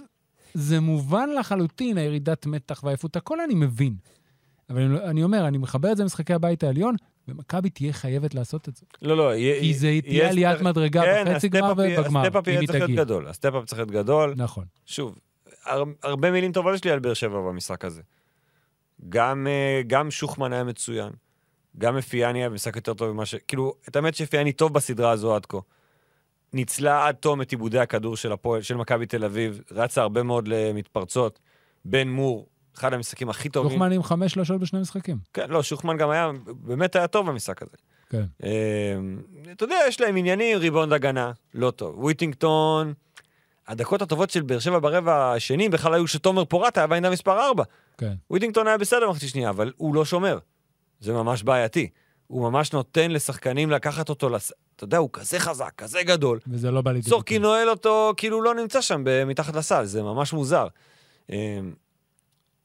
זה מובן לחלוטין, הירידת מתח והעייפות, הכל אני מבין. אבל אני, אני אומר, אני מחבר את זה למשחקי הבית העליון, ומכבי תהיה חייבת לעשות את זה. לא, לא, יהיה... כי זה תהיה עליית מדרגה כן, בחצי גמר ה step-up ובגמר, ה step-up אם היא צריך להיות. גדול. ה step-up צריך להיות גדול. נכון. שוב, הר, הרבה מילים טובות יש לי על באר שבע במשחק הזה. גם, אה, גם שוחמן היה מצוין, גם אפיאני היה במשחק יותר טוב ממה ש... כאילו, את האמת שאפיאני טוב בסדרה הזו עד כה. ניצלה עד תום את עיבודי הכדור של הפועל, של מכבי תל אביב, רצה הרבה מאוד למתפרצות. בן מור, אחד המשחקים הכי טובים. שוחמן עם חמש שלושות בשני משחקים. כן, לא, שוחמן גם היה, באמת היה טוב במשחק הזה. כן. אה, אתה יודע, יש להם עניינים, ריבאונד הגנה, לא טוב. וויטינגטון, הדקות הטובות של באר שבע ברבע השני בכלל היו שתומר פורט היה בעמדה מספר 4. כן. וויטינגטון היה בסדר במחצית שנייה, אבל הוא לא שומר. זה ממש בעייתי. הוא ממש נותן לשחקנים לקחת אותו, לס... אתה יודע, הוא כזה חזק, כזה גדול. וזה לא בא לידי סורקי נועל אותו, כאילו הוא לא נמצא שם מתחת לסל, זה ממש מוזר.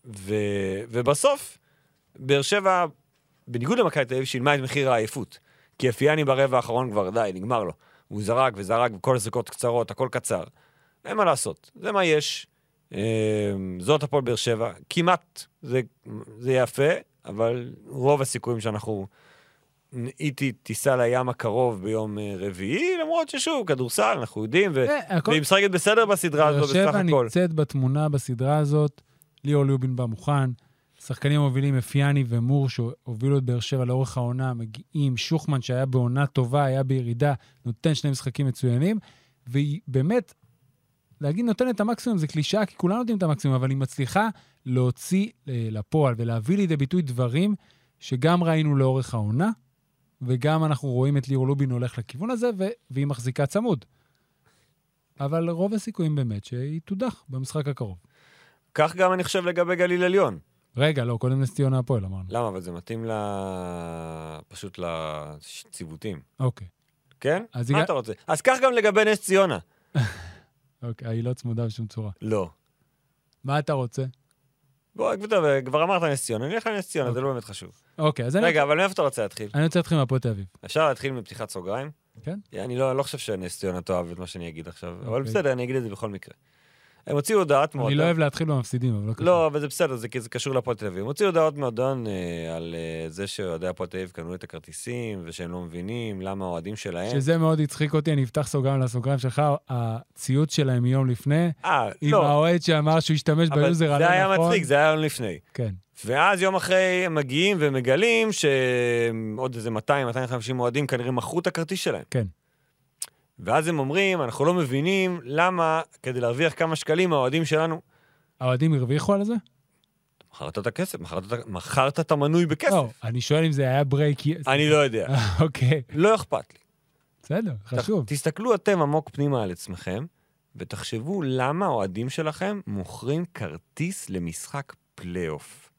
ו... ובסוף, באר שבע, בניגוד למכבי תל אביב, שילמה את מחיר העייפות. כי אפיאני ברבע האחרון כבר, די, נגמר לו. הוא זרק וזרק, וכל הזריקות קצרות, הכל קצר. אין מה לעשות, זה מה יש. אה, זאת הפועל באר שבע. כמעט זה, זה יפה, אבל רוב הסיכויים שאנחנו... היא תיסע לים הקרוב ביום אה, רביעי, למרות ששוב, כדורסל, אנחנו יודעים, ו... והיא משחקת בסדר בסדרה באר הזו בסך שבע הכל. נמצאת בתמונה בסדרה הזאת, ליאור ליובין בא מוכן, שחקנים מובילים אפיאני ומור שהובילו את באר שבע לאורך העונה, מגיעים, שוחמן שהיה בעונה טובה, היה בירידה, נותן שני משחקים מצוינים, והיא באמת, להגיד נותנת את המקסימום זה קלישאה, כי כולנו נותנים את המקסימום, אבל היא מצליחה להוציא אה, לפועל ולהביא לידי ביטוי דברים שגם ראינו לאורך העונה, וגם אנחנו רואים את ליאור לובין הולך לכיוון הזה, והיא מחזיקה צמוד. אבל רוב הסיכויים באמת שהיא תודח במשחק הקרוב. כך גם אני חושב לגבי גליל עליון. רגע, לא, קודם נס ציונה הפועל אמרנו. למה? אבל זה מתאים ל... פשוט לציוותים. אוקיי, כן? מה הגע- אתה רוצה? אז כך גם לגבי נס ציונה. אוקיי, היא לא צמודה בשום צורה. לא. מה אתה רוצה? בוא, כבר- אמרת נס ציונה, נלך לנס ציונה, זה לא באמת חשוב. אוקיי, אז אני, רגע, אבל מאיפה אתה רוצה להתחיל? אני רוצה להתחיל מהפועל תל אביב. אפשר להתחיל מפתיחת סוגריים? כן. אני לא לא חושב שנס ציונה תאהב את מה שאני אגיד עכשיו, אבל אוקיי. בסדר, אני אגיד את זה בכל מקרה. הם הוציאו הודעת אני מועדון. לא אוהב להתחיל במפסידים, אבל לא קשור. לא, אבל זה בסדר, זה, זה קשור להפועל תל אביב. הם הוציאו הודעות מועדון אה, על אה, זה שאוהדי הפועל תל אביב קנו את הכרטיסים, ושהם לא מבינים למה האוהדים שלהם... שזה מאוד הצחיק אותי, אני אפתח סוגריים לסוגריים שלך, הציוץ שלהם מיום לפני, אה, עם לא, האוהד שאמר שהוא השתמש ביוזר הלא זה היה נכון. מצחיק, זה היה יום לפני. כן, ואז יום אחרי הם מגיעים ומגלים שעוד איזה 200-250 אוהדים כנראה מכרו את הכרטיס שלהם. כן. ואז הם אומרים, אנחנו לא מבינים למה כדי להרוויח כמה שקלים האוהדים שלנו... האוהדים הרוויחו על זה? מכרת את הכסף, מכרת, את מכרת את המנוי בכסף. לא, אני שואל אם זה היה break... אני לא יודע. אוקיי, לא אכפת לי. בסדר, חשוב. ת- תסתכלו אתם עמוק פנימה על עצמכם, ותחשבו למה האוהדים שלכם מוכרים כרטיס למשחק פלייאוף.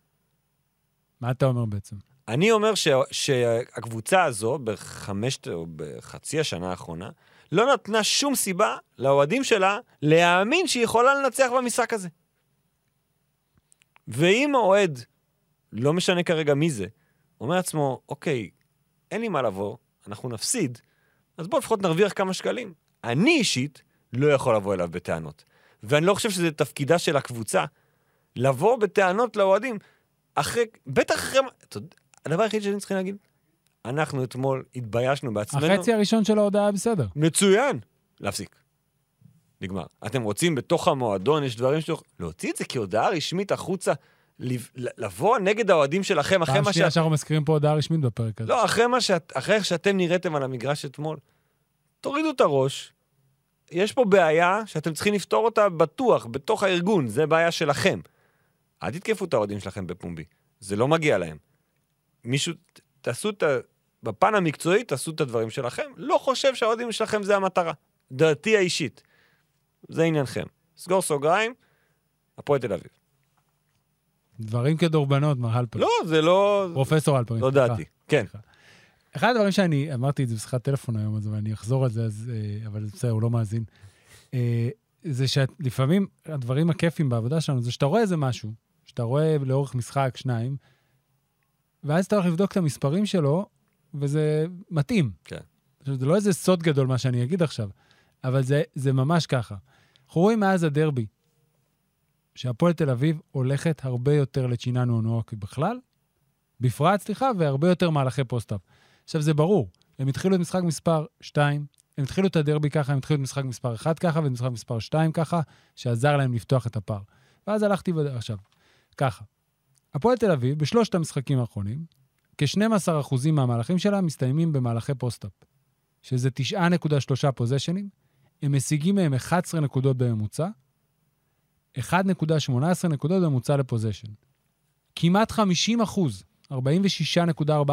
מה אתה אומר בעצם? אני אומר ש... שהקבוצה הזו, בחמשת או בחצי השנה האחרונה, לא נתנה שום סיבה לאוהדים שלה להאמין שהיא יכולה לנצח במשחק הזה. ואם האוהד, לא משנה כרגע מי זה, אומר לעצמו, אוקיי, אין לי מה לבוא, אנחנו נפסיד, אז בואו לפחות נרוויח כמה שקלים. אני אישית לא יכול לבוא אליו בטענות. ואני לא חושב שזה תפקידה של הקבוצה לבוא בטענות לאוהדים. אחרי, בטח אחרי, אתה יודע, הדבר היחיד שאני צריכים להגיד, אנחנו אתמול התביישנו בעצמנו. החצי הראשון של ההודעה בסדר. מצוין. להפסיק. נגמר. אתם רוצים בתוך המועדון, יש דברים שאתם... להוציא את זה כהודעה רשמית החוצה, לב- לבוא נגד האוהדים שלכם אחרי פעם מה שנייה שאת... שאנחנו מזכירים פה הודעה רשמית בפרק הזה. לא, אחרי מה שאת... אחרי איך שאתם נראיתם על המגרש אתמול, תורידו את הראש. יש פה בעיה שאתם צריכים לפתור אותה בטוח, בתוך הארגון, זה בעיה שלכם. אל תתקפו את האוהדים שלכם בפומבי, זה לא מגיע להם. מישהו, תעשו את ה... בפן המקצועי, תעשו את הדברים שלכם. לא חושב שהאוהדים שלכם זה המטרה. דעתי האישית. זה עניינכם. סגור סוגריים, הפועל תל אביב. דברים כדורבנות, מר הלפרין. לא, זה לא... פרופסור הלפרין. לא. דעתי. כן. אחד הדברים שאני, אמרתי את זה בשיחת טלפון היום, אז ואני אחזור על זה, אז, אה, אבל בסדר, הוא לא מאזין. אה, זה שלפעמים הדברים הכיפים בעבודה שלנו, זה שאתה רואה איזה משהו, שאתה רואה לאורך משחק, שניים, ואז אתה הולך לבדוק את המספרים שלו, וזה מתאים. כן. עכשיו, זה לא איזה סוד גדול מה שאני אגיד עכשיו, אבל זה, זה ממש ככה. אנחנו רואים מאז הדרבי, שהפועל תל אביב הולכת הרבה יותר לצ'יננו אונואקי בכלל, בפרט, סליחה, והרבה יותר מהלכי פוסט-אפ. עכשיו, זה ברור, הם התחילו את משחק מספר 2, הם התחילו את הדרבי ככה, הם התחילו את משחק מספר 1 ככה, ואת משחק מספר 2 ככה, שעזר להם לפתוח את הפער. ואז הלכתי בדרך. עכשיו, ככה, הפועל תל אביב, בשלושת המשחקים האחרונים, כ-12% מהמהלכים שלה מסתיימים במהלכי post-up, שזה 9.3 פוזיישנים, הם משיגים מהם 11 נקודות בממוצע, 1.18 נקודות בממוצע ל possession. כמעט 50 אחוז, 46.4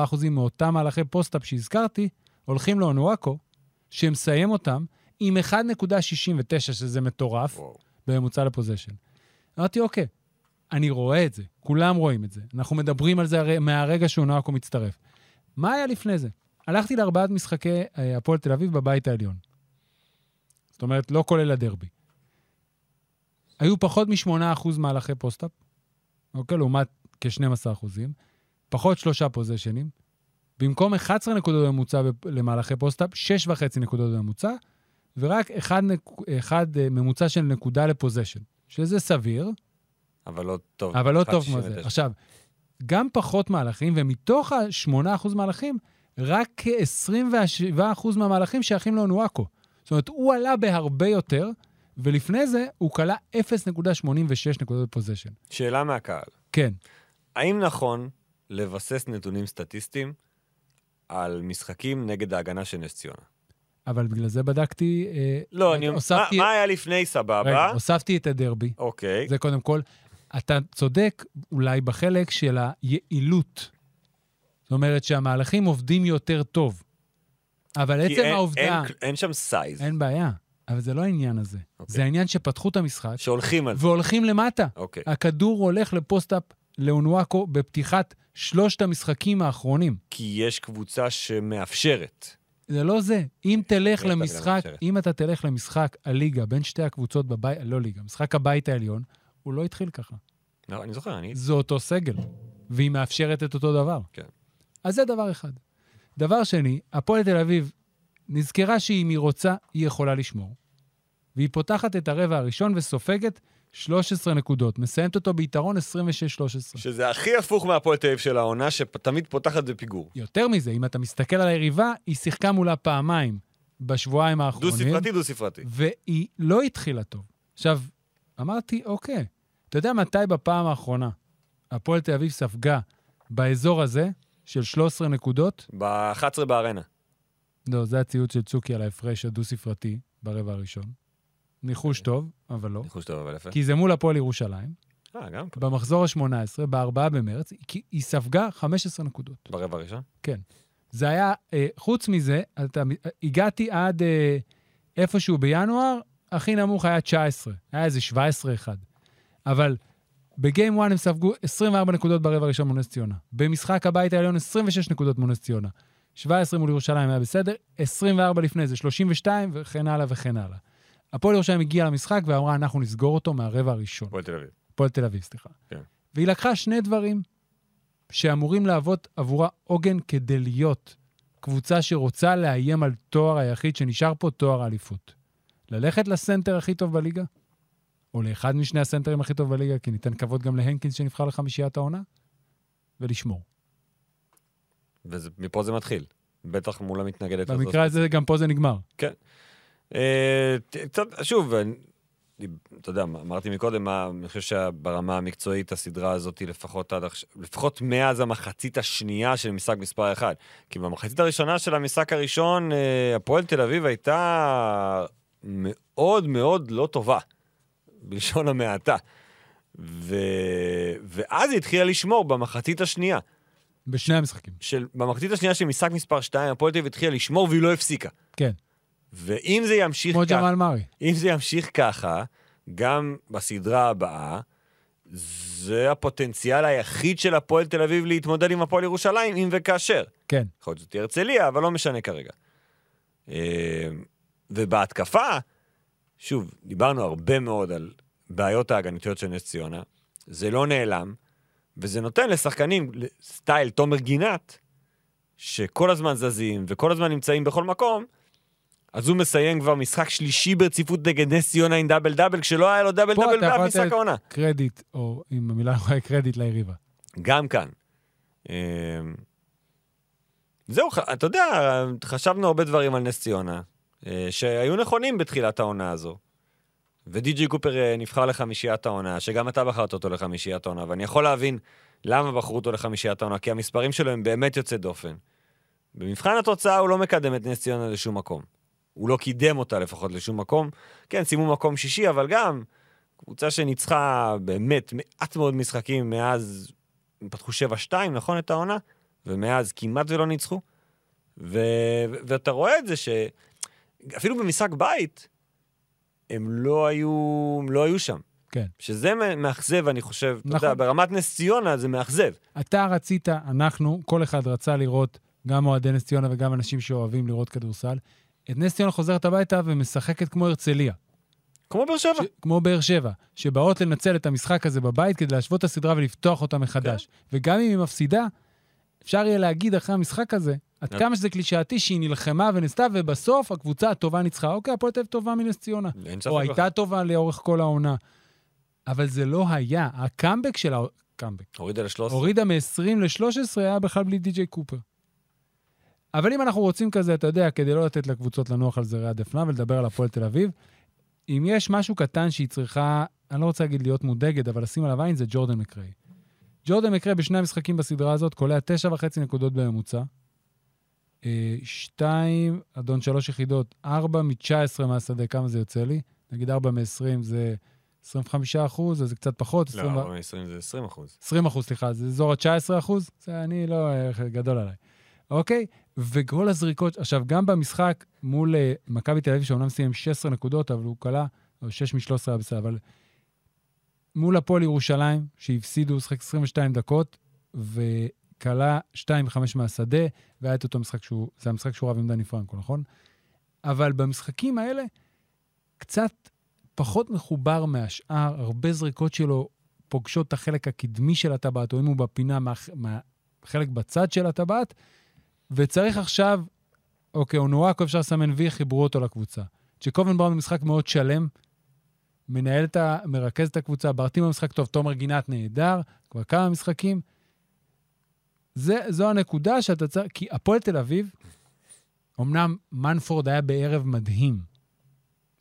אחוזים מאותם מהלכי post-up שהזכרתי, הולכים לאונואקו, שמסיים אותם עם 1.69, שזה מטורף, וואו. בממוצע ל possession. אמרתי, אוקיי, אני רואה את זה, כולם רואים את זה. אנחנו מדברים על זה הרי מהרגע שאונואקו מצטרף. מה היה לפני זה? הלכתי לארבעת משחקי אה, הפועל תל אביב בבית העליון. זאת אומרת, לא כולל הדרבי. היו פחות מ-8% מהלכי post-up, אוקיי? לעומת כ-12 אחוזים. פחות שלושה פוזיישנים. במקום 11 נקודות בממוצע למהלכי post-up, 6.5 נקודות בממוצע, ורק אחד, נק... אחד אה, ממוצע של נקודה לפוזיישן, שזה סביר, אבל לא טוב. אבל לא טוב כמו 1.69. זה. עכשיו, גם פחות מהלכים, ומתוך ה-8% מהלכים, רק כ-27% מהמהלכים שייכים לאונואקו. זאת אומרת, הוא עלה בהרבה יותר, ולפני זה הוא כלה 0.86 נקודות בפוזיישן. שאלה מהקהל. כן. האם נכון לבסס נתונים סטטיסטיים על משחקים נגד ההגנה של נס ציונה? אבל בגלל זה בדקתי... אה, לא, אני... מה, הוספתי- מה היה לפני סבבה? רגע, הוספתי את הדרבי. אוקיי. זה קודם כל. אתה צודק אולי בחלק של היעילות. זאת אומרת שהמהלכים עובדים יותר טוב. אבל עצם אין- העובדה... אין- אין שם סייז. אין בעיה, אבל זה לא העניין הזה. אוקיי. זה העניין שפתחו את המשחק שהולכים על זה. והולכים למטה. אוקיי. הכדור הולך לפוסט-אפ לאונואקו בפתיחת שלושת המשחקים האחרונים. כי יש קבוצה שמאפשרת. זה לא זה. אם תלך למשחק. אם אתה תלך למשחק הליגה בין שתי הקבוצות בבית, לא ליגה, משחק הבית העליון, הוא לא התחיל ככה. לא, אני זוכר, אני... זה אותו סגל, והיא מאפשרת את אותו דבר. כן. אז זה דבר אחד. דבר שני, הפועל תל אביב נזכרה שאם היא רוצה, היא יכולה לשמור. והיא פותחת את הרבע הראשון וסופגת 13 נקודות, מסיימת אותו ביתרון 26-13. שזה הכי הפוך מהפועל תל אביב של העונה, שתמיד פותחת בפיגור. יותר מזה, אם אתה מסתכל על היריבה, היא שיחקה מולה פעמיים בשבועיים האחרונים. דו-ספרתי, דו-ספרתי. והיא לא התחילה טוב. עכשיו, אמרתי, אוקיי, אתה יודע מתי בפעם האחרונה הפועל תל אביב ספגה באזור הזה של 13 נקודות? ב-11 בארנה. לא, זה הציוד של צוקי על ההפרש הדו-ספרתי ברבע הראשון. ניחוש טוב, אבל לא. ניחוש טוב, אבל יפה. כי זה מול הפועל ירושלים, אה, גם פה. במחזור ה-18, ב-4 במרץ, היא ספגה 15 נקודות. ברבע הראשון? כן. זה היה, אה, חוץ מזה, אתה, הגעתי עד אה, איפשהו בינואר, הכי נמוך היה 19, היה איזה 17-1. אבל בגיים 1 הם ספגו 24 נקודות ברבע הראשון מול נס ציונה. במשחק הבית העליון 26 נקודות מול נס ציונה. 17 מול ירושלים היה בסדר, 24 לפני זה, 32 וכן הלאה וכן הלאה. הפועל ירושלים הגיעה למשחק ואמרה, אנחנו נסגור אותו מהרבע הראשון. הפועל תל אביב. הפועל תל אביב, סליחה. כן. והיא לקחה שני דברים שאמורים להוות עבורה עוגן כדי להיות קבוצה שרוצה לאיים על תואר היחיד שנשאר פה, תואר האליפות. ללכת לסנטר הכי טוב בליגה, או לאחד משני הסנטרים הכי טוב בליגה, כי ניתן כבוד גם להנקינס שנבחר לחמישיית העונה, ולשמור. ומפה זה מתחיל. בטח מול המתנגדת הזאת. במקרה הזה, גם פה זה נגמר. אה, ת- קצת, שוב, אתה יודע, אמרתי מקודם, אני חושב שברמה המקצועית הסדרה הזאת, לפחות עד עכשיו, לפחות מאז המחצית השנייה של משחק מספר 1. כי במחצית הראשונה של המשחק הראשון, אה, הפועל תל אביב הייתה מאוד מאוד לא טובה, בלשון המעטה. ו... ואז היא התחילה לשמור במחצית השנייה. בשני המשחקים. של, במחצית השנייה של משחק מספר 2, הפועל תל אביב התחילה לשמור והיא לא הפסיקה. כן, ואם זה ימשיך כמו ככה... ג'מאל מארי. אם זה ימשיך ככה, גם בסדרה הבאה, זה הפוטנציאל היחיד של הפועל תל אביב להתמודד עם הפועל ירושלים, אם וכאשר. כן. יכול להיות שזאת הרצליה, אבל לא משנה כרגע. ובהתקפה, שוב, דיברנו הרבה מאוד על בעיות ההגנתיות של נס ציונה, זה לא נעלם, וזה נותן לשחקנים סטייל תומר גינת, שכל הזמן זזים וכל הזמן נמצאים בכל מקום, אז הוא מסיים כבר משחק שלישי ברציפות נגד נס ציונה עם דאבל דאבל, כשלא היה לו דאבל פה דאבל אתה יכול באף משחק לתת העונה. קרדיט, או אם המילה יכולה קרדיט ליריבה. גם כאן. אה, זהו, אתה יודע, חשבנו הרבה דברים על נס ציונה, שהיו נכונים בתחילת העונה הזו. ודי.ג'י קופר אה, נבחר לחמישיית העונה, שגם אתה בחרת אותו לחמישיית העונה, ואני יכול להבין למה בחרו אותו לחמישיית העונה, כי המספרים שלו הם באמת יוצאי דופן. במבחן התוצאה הוא לא מקדם את נס ציונה לשום מקום. הוא לא קידם אותה לפחות לשום מקום. כן, סיימו מקום שישי, אבל גם קבוצה שניצחה באמת מעט מאוד משחקים מאז, הם פתחו 7-2, נכון, את העונה? ומאז כמעט ולא ניצחו. ו... ואתה רואה את זה שאפילו במשחק בית, הם לא היו, הם לא היו שם. כן. שזה מאכזב, אני חושב, אתה נכון. יודע, ברמת נס ציונה זה מאכזב. אתה רצית, אנחנו, כל אחד רצה לראות, גם אוהדי נס ציונה וגם אנשים שאוהבים לראות כדורסל, את נס ציונה חוזרת הביתה ומשחקת כמו הרצליה, כמו באר שבע. ש... כמו באר שבע, שבאות לנצל את המשחק הזה בבית כדי להשוות את הסדרה ולפתוח אותה מחדש. כן. וגם אם היא מפסידה, אפשר יהיה להגיד אחרי המשחק הזה, עד. כמה שזה קלישאתי, שהיא נלחמה וניסתה, ובסוף הקבוצה הטובה ניצחה. אוקיי, הפועל תל אביב טובה מנס ציונה. או. הייתה טובה לאורך כל העונה. אבל זה לא היה. הקאמבק של ה... קאמבק. הורידה ל-13. הורידה מ-20 ל-13, היה בכלל בלי די.ג'יי קופר. אבל אם אנחנו רוצים כזה, אתה יודע, כדי לא לתת לקבוצות לנוח על זרי הדפנה ולדבר על הפועל תל אביב, אם יש משהו קטן שהיא צריכה, אני לא רוצה להגיד להיות מודאגת, אבל לשים עליו עין, זה ג'ורדן מקריי. ג'ורדן מקריי בשני המשחקים בסדרה הזאת קולע תשע וחצי נקודות בממוצע. אה, שתיים, אדון שלוש יחידות, ארבע מ-19 מהשדה, כמה זה יוצא לי? נגיד ארבע מ-20 זה 25 אחוז, אז זה קצת פחות, 20 לא, 20 זה 20 אחוז. 20 אחוז, סליחה, זה אזור ה-19 אחוז? זה אני לא אה, גדול עליי. אוקיי? וכל הזריקות, עכשיו, גם במשחק מול אה, מכבי תל אביב, שאומנם סיים 16 נקודות, אבל הוא כלה, או 6 מ-13 היה בסדר, אבל מול הפועל ירושלים, שהפסידו, הוא שיחק 22 דקות, וכלה 2 מ-5 מהשדה, והיה את אותו משחק שהוא, זה המשחק שהוא רב עם דני פרנקו, נכון? אבל במשחקים האלה, קצת פחות מחובר מהשאר, הרבה זריקות שלו פוגשות את החלק הקדמי של הטבעת, או אם הוא בפינה מהחלק מה, חלק בצד של הטבעת, וצריך עכשיו, אוקיי, אונואקו אפשר לסמן וי, חיברו אותו לקבוצה. צ'קובן בראון במשחק מאוד שלם, מנהל את ה... מרכז את הקבוצה, ברטים במשחק טוב, תומר גינת נהדר, כבר כמה משחקים. זה, זו הנקודה שאתה צריך, כי הפועל תל אביב, אמנם מנפורד היה בערב מדהים.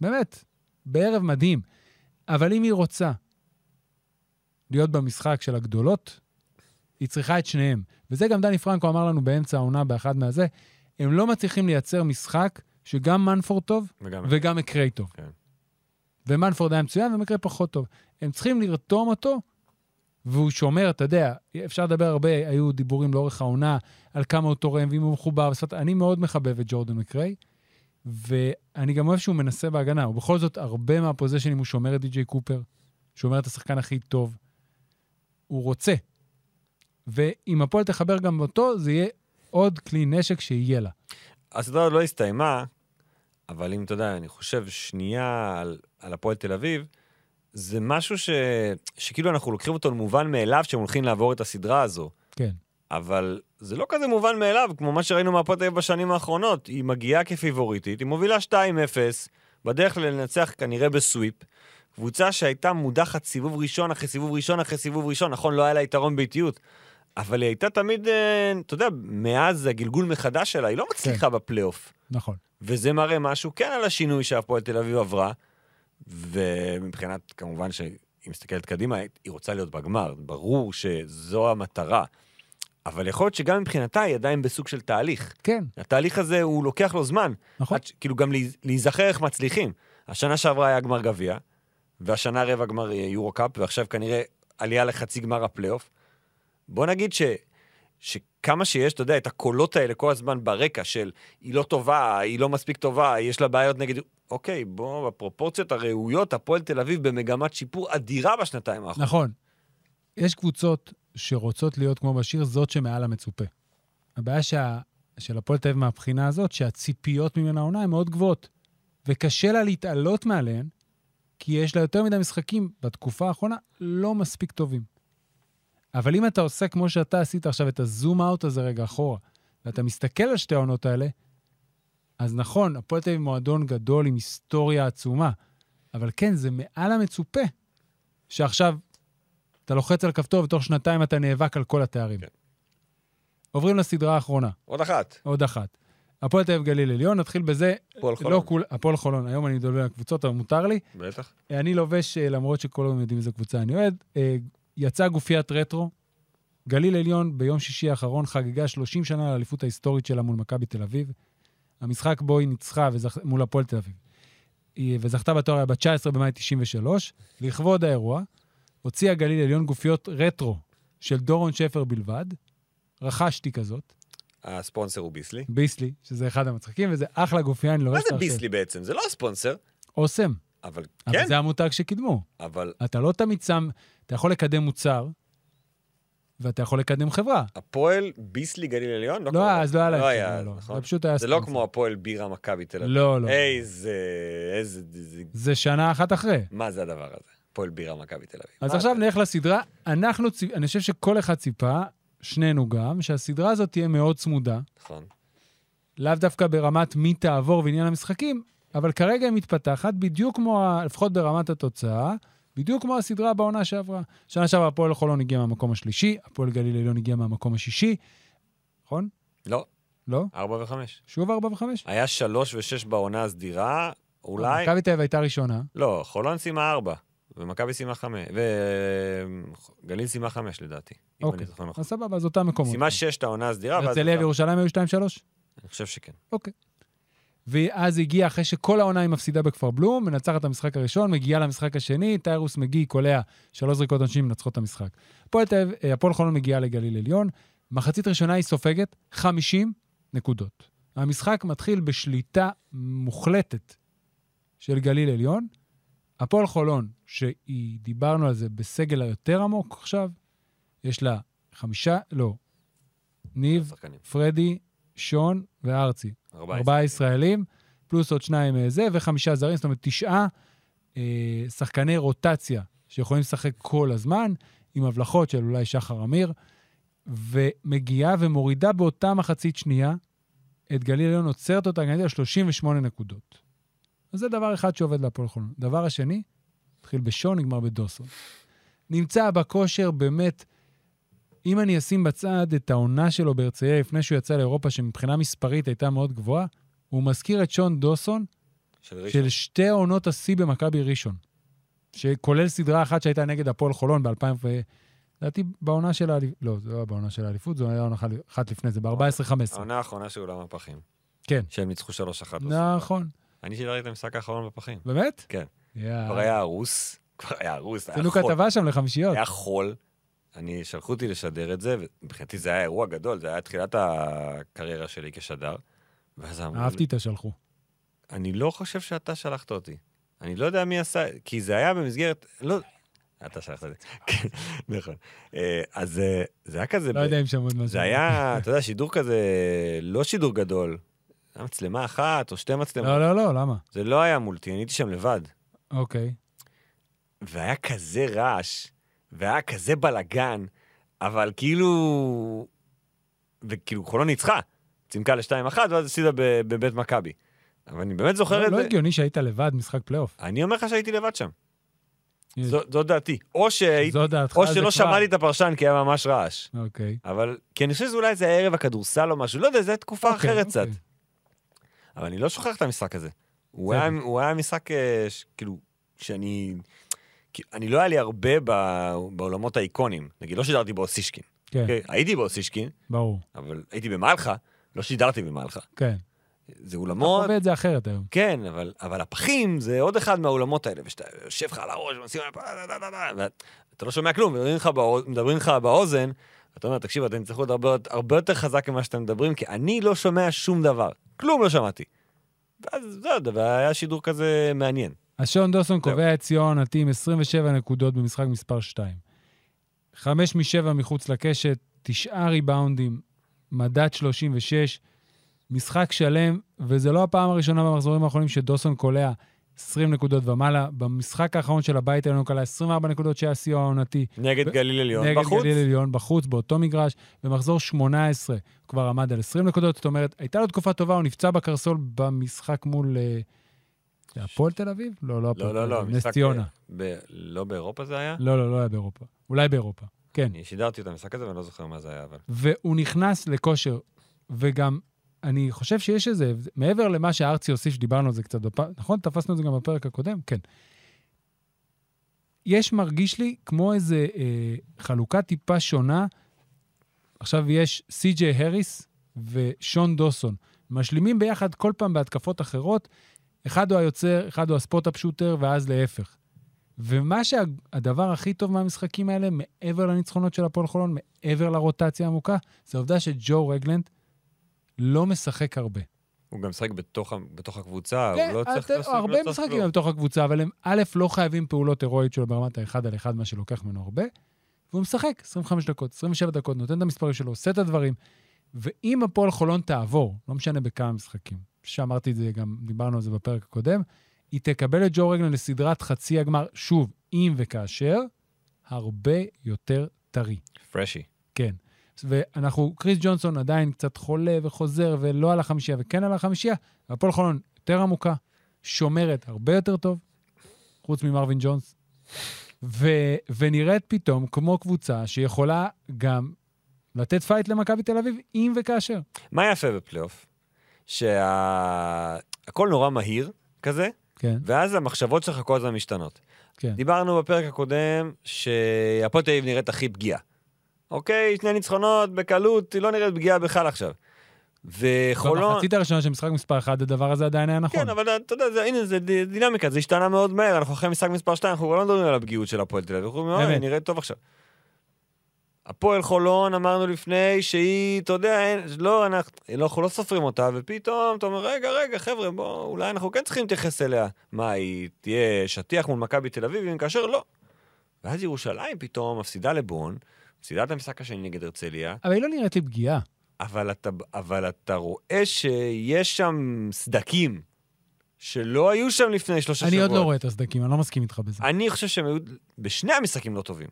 באמת, בערב מדהים. אבל אם היא רוצה להיות במשחק של הגדולות, היא צריכה את שניהם. וזה גם דני פרנקו אמר לנו באמצע העונה באחד מהזה, הם לא מצליחים לייצר משחק שגם מנפורד טוב וגם... וגם מקריי טוב. כן. ומנפורד היה מצוין ומקריי פחות טוב. הם צריכים לרתום אותו, והוא שומר, אתה יודע, אפשר לדבר הרבה, היו דיבורים לאורך העונה על כמה הוא תורם ואם הוא מחובר. בשפת, אני מאוד מחבב את ג'ורדן מקריי, ואני גם אוהב שהוא מנסה בהגנה. ובכל זאת, הרבה מהפוזיישנים הוא שומר את די.ג'יי קופר, שומר את השחקן הכי טוב. הוא רוצה. ואם הפועל תחבר גם אותו, זה יהיה עוד כלי נשק שיהיה לה. הסדרה לא הסתיימה, אבל אם אתה יודע, אני חושב שנייה על, על הפועל תל אביב, זה משהו ש, שכאילו אנחנו לוקחים אותו למובן מאליו שהם הולכים לעבור את הסדרה הזו. כן. אבל זה לא כזה מובן מאליו, כמו מה שראינו מהפועל תל אביב בשנים האחרונות. היא מגיעה כפיבוריטית, היא מובילה 2-0, בדרך לנצח כנראה בסוויפ. קבוצה שהייתה מודחת סיבוב ראשון אחרי סיבוב ראשון אחרי סיבוב ראשון, נכון, לא היה לה יתרון באיטיות, אבל היא הייתה תמיד, אה, אתה יודע, מאז הגלגול מחדש שלה, היא לא מצליחה בפלייאוף. נכון. וזה מראה משהו כן על השינוי שהפועל תל אביב עברה, ומבחינת, כמובן שהיא מסתכלת קדימה, היא רוצה להיות בגמר, ברור שזו המטרה. אבל יכול להיות שגם מבחינתה היא עדיין בסוג של תהליך. כן, התהליך הזה, הוא לוקח לו זמן. נכון. עד כאילו גם להיז- להיזכר איך מצליחים. השנה שעברה היה גמר גביע, והשנה רבע גמר יורו קאפ, ועכשיו כנראה עלייה לחצי גמר הפלייאוף. בוא נגיד ש... שכמה שיש, אתה יודע, את הקולות האלה כל הזמן ברקע של היא לא טובה, היא לא מספיק טובה, יש לה בעיות נגד... אוקיי, בוא, בפרופורציות הראויות, הפועל תל אביב במגמת שיפור אדירה בשנתיים האחרונות. נכון. יש קבוצות שרוצות להיות כמו בשיר, זאת שמעל המצופה. הבעיה שה... של הפועל תל אביב מהבחינה הזאת, שהציפיות ממנה העונה הן מאוד גבוהות, וקשה לה להתעלות מעליהן, כי יש לה יותר מדי משחקים בתקופה האחרונה לא מספיק טובים. אבל אם אתה עושה כמו שאתה עשית עכשיו, את הזום אאוט הזה רגע אחורה, ואתה מסתכל על שתי העונות האלה, אז נכון, הפועל תל אביב מועדון גדול עם היסטוריה עצומה, אבל כן, זה מעל המצופה, שעכשיו אתה לוחץ על כפתור ותוך שנתיים אתה נאבק על כל התארים. כן. עוברים לסדרה האחרונה, עוד אחת. עוד אחת. הפועל תל אביב גליל עליון, נתחיל בזה. הפועל לא חולון. כול, הפועל חולון, היום אני מדבר על קבוצות, אבל מותר לי. בטח. אני לובש, אה, למרות שכולם יודעים איזה קבוצה אני אוהד, אה, יצאה גופיית רטרו. גליל עליון ביום שישי האחרון חגגה 30 שנה לאליפות ההיסטורית שלה מול מכבי תל אביב. המשחק בו היא ניצחה וזכ... מול הפועל תל אביב. היא- וזכתה בתואר היה ב-19 במאי 93. לכבוד האירוע, הוציאה גליל עליון גופיות רטרו של דורון שפר בלבד. רכשתי כזאת, הספונסר הוא ביסלי. ביסלי, שזה אחד המצחיקים, וזה אחלה גופייה, אני מה לובש זה. ביסלי בעצם? זה לא הספונסר, אוסם. אבל אבל כן, זה המותג שקידמו. אבל אתה לא תמיד שם, אתה יכול לקדם מוצר, ואתה יכול לקדם חברה. הפועל ביסלי גליל עליון? לא, קרה. אז לא היה להם. לא היה, לא. נכון? זה פשוט היה זה לא. כמו הפועל בירה מכבי תל אביב. לא, לא. איזה... איזה... זה- זה שנה אחת אחרי. מה זה הדבר הזה? הפועל בירה מכבי תל אביב. אז עכשיו זה? נלך לסדרה. אנחנו, אני חושב שכל אחד ציפה, שנינו גם, שהסדרה הזאת תהיה מאוד צמודה. נכון. לאו דווקא ברמת מי תעבור ועניין המשחקים, אבל כרגע היא מתפתחת בדיוק כמו, לפחות ברמת התוצאה, בדיוק כמו הסדרה בעונה שעברה. שנה שעברה הפועל חולון הגיע מהמקום השלישי, הפועל גליל עליון הגיע מהמקום השישי, נכון? לא, לא? ארבע וחמש. שוב ארבע וחמש? היה שלוש ושש בעונה הסדירה, אולי... מכבי תל אביב הייתה ראשונה. לא, חולון סיימה ארבע, ומכבי סיימה חמש, וגליל סיימה חמש לדעתי, אם אוקיי. אני זוכר נכון. אז סבבה, אז אותם מקומות. סיימה שש את העונה הסדירה, ואז... הרצליה וירושלים היו 2-3? אני חושב שכן. אוקיי. ואז הגיעה אחרי שכל העונה היא מפסידה בכפר בלום, מנצחת את המשחק הראשון, מגיעה למשחק השני, טיירוס מגי קולע שלוש זריקות עונשין, מנצחות את המשחק. הפועל אה, הפועל חולון מגיעה לגליל עליון, מחצית ראשונה היא סופגת 50 נקודות. המשחק מתחיל בשליטה מוחלטת של גליל עליון. הפועל חולון, שהיא, דיברנו על זה בסגל היותר עמוק עכשיו, יש לה חמישה, לא, ניב. פרדי, שון וארצי. ארבעה ארבעה ישראלים, פלוס עוד שניים אה, זה, וחמישה זרים, זאת אומרת, תשעה אה, שחקני רוטציה שיכולים לשחק כל הזמן, עם הבלחות של אולי שחר אמיר, ומגיעה ומורידה באותה מחצית שנייה את גליל עליון, עוצרת אותה, גליל על 38 נקודות. אז זה דבר אחד שעובד להפועל חולון. דבר השני, התחיל בשון, נגמר בדוסון. נמצא בכושר באמת, אם אני אשים בצד את העונה שלו בהרצליה לפני שהוא יצא לאירופה, שמבחינה מספרית הייתה מאוד גבוהה, הוא מזכיר את שון דוסון של ראשון. של שתי עונות השיא במכבי ראשון, שכולל סדרה אחת שהייתה נגד הפועל חולון ב-2000 ו... לדעתי בעונה של האליפות, לא, זה לא היה בעונה של האליפות, זו הייתה עונה אחת לפני זה, ב-14-15. העונה האחרונה של אולם הפחים. כן. שהם ניצחו 3-1. נכון. אני שידרתי את המשחק האחרון בפחים. באמת? כן. כבר. היה הרוס, כבר היה הרוס, היה עשינו חול. כתבה שם לחמישיות. היה חול. אני, שלחו אותי לשדר את זה, ומבחינתי זה היה אירוע גדול, זה היה תחילת הקריירה שלי כשדר. ואז אמרו אהבתי את השלחו. אני לא חושב שאתה שלחת אותי. אני לא יודע מי עשה, כי זה היה במסגרת, לא... אתה שלחת את זה. כן, נכון. אה, אז אה, זה היה כזה... לא יודע אם שם עוד משהו. זה היה, אתה יודע, שידור כזה, לא שידור גדול. היה מצלמה אחת או שתי מצלמות. לא, לא, לא, למה? זה לא היה multi, אני הייתי שם לבד. אוקיי. והיה כזה רעש, והיה כזה בלאגן, אבל כאילו... וכאילו חולון ניצחה, צימקה ל-2-1, ואז הפסידה בבית מכבי. אבל אני באמת זוכר לא את לא זה. הגיוני שהיית לבד משחק פלייאוף. אני אומר לך שהייתי לבד שם. זו, דעתי. או, שלא שמעתי את הפרשן כי היה ממש רעש. אוקיי. אבל, כי אני חושב שזה אולי זה ערב הכדורסל או משהו, לא יודע, זו תקופה אוקיי, אחרת קצת. אוקיי. אבל אני לא שוכח את המשחק הזה. הוא. היה, משחק, אה, כאילו, שאני... אני לא היה לי הרבה ב- בעולמות האיקונים. נגיד, לא שידרתי באוסישקין. כן, אוקיי? הייתי באוסישקין, ברור. אבל הייתי במלחה, לא שידרתי במלחה. כן. זה אתה אולמות, חווה את זה אחרת היום. כן, אבל, אבל הפחים זה עוד אחד מהאולמות האלה, ושאתה יושב לך על הראש עליו, ואתה לא שומע כלום, מדברים לך, באוז, מדברים לך באוזן, ואתה אומר, תקשיב, אתם תצטרכו להיות הרבה, הרבה יותר חזק ממה שאתם מדברים, כי אני לא שומע שום דבר. כלום לא שמעתי. ואז זהו, והיה שידור כזה מעניין. אז שון דוסון. קובע את ציון העונתי עם 27 נקודות במשחק מספר 2. חמש משבע מחוץ לקשת, תשעה ריבאונדים, מדד 36, משחק שלם, וזה לא הפעם הראשונה במחזורים האחרונים שדוסון קולע 20 נקודות ומעלה. במשחק האחרון של הבית העליון קלע 24 נקודות שהיה שיא העונתי. נגד ב- גליל עליון נגד בחוץ. גליל עליון בחוץ, באותו מגרש. במחזור 18 הוא כבר עמד על 20 נקודות, זאת אומרת, הייתה לו תקופה טובה, הוא נפצע בקרסול במשחק מול... זה הפועל תל אביב? לא, לא הפועל לא, תל לא, אביב, לא, נס. ציונה. לא באירופה זה היה? לא, לא, לא היה באירופה. אולי באירופה. כן. אני שידרתי את המשחק הזה ואני לא זוכר מה זה היה, אבל... והוא נכנס לכושר, וגם, אני חושב שיש איזה, מעבר למה שארצי הוסיף, שדיברנו על זה קצת, בפ... נכון? תפסנו את זה גם בפרק הקודם? כן. יש, מרגיש לי, כמו איזה אה, חלוקה טיפה שונה. עכשיו יש סי.ג'יי הריס ושון דוסון. משלימים ביחד כל פעם בהתקפות אחרות. אחד הוא היוצר, אחד הוא הספוט-אפ שוטר, ואז להפך. ומה שהדבר הכי טוב מהמשחקים האלה, מעבר לניצחונות של הפועל חולון, מעבר לרוטציה העמוקה, זה העובדה שג'ו רגלנד לא משחק הרבה. הוא גם משחק בתוך, בתוך הקבוצה, כן, הוא לא צריך... לעשות- הרבה לא משחקים. הם בתוך הקבוצה, אבל הם א', לא חייבים פעולות הירואיות שלו ברמת האחד על אחד, מה שלוקח ממנו הרבה, והוא משחק 25 דקות, 27 דקות, נותן את המספרים שלו, עושה את הדברים. ואם הפועל חולון תעבור, לא משנה בכמה משחקים, שאמרתי את זה, גם דיברנו על זה בפרק הקודם, היא תקבל את ג'ו רגלן לסדרת חצי הגמר, שוב, אם וכאשר, הרבה יותר טרי. פרשי. כן. ואנחנו, קריס ג'ונסון עדיין קצת חולה וחוזר ולא על החמישייה וכן על החמישייה, והפועל חולון יותר עמוקה, שומרת הרבה יותר טוב, חוץ ממרווין ג'ונס, ו, ונראית פתאום כמו קבוצה שיכולה גם לתת פייט למכבי תל אביב, אם וכאשר. מה יפה בפלייאוף? שהכל נורא מהיר כזה, כן, ואז המחשבות שלך כל הזמן משתנות. כן. דיברנו בפרק הקודם שהפועל תל אביב נראית הכי פגיעה. אוקיי, שני ניצחונות בקלות, היא לא נראית פגיעה בכלל עכשיו. וחולון... במחצית הראשונה של משחק מספר 1, הדבר הזה עדיין היה נכון. כן, אבל אתה יודע, זה, הנה, זה דינמיקה, זה השתנה מאוד מהר, אנחנו אחרי משחק מספר 2, אנחנו לא מדברים על הפגיעות של הפועל תל אביב, אנחנו אומרים, אמת. "אוי, נראית טוב עכשיו. הפועל חולון, אמרנו לפני שהיא, אתה יודע, אין, לא, אנחנו לא, אנחנו לא סופרים אותה, ופתאום אתה אומר, רגע, רגע, חבר'ה, בוא, אולי אנחנו כן צריכים להתייחס אליה. מה, היא תהיה שטיח מול מכבי תל אביב, אם כאשר לא. ואז ירושלים פתאום מפסידה לבון, מפסידה את המשחק השני נגד הרצליה, אבל היא לא נראית לי פגיעה. אבל אתה, אבל אתה רואה שיש שם סדקים שלא היו שם לפני שלושה אני שבועות. עוד לא רואה את הסדקים, אני לא מסכים איתך בזה. אני חושב שהם היו בשני המשחקים לא טובים.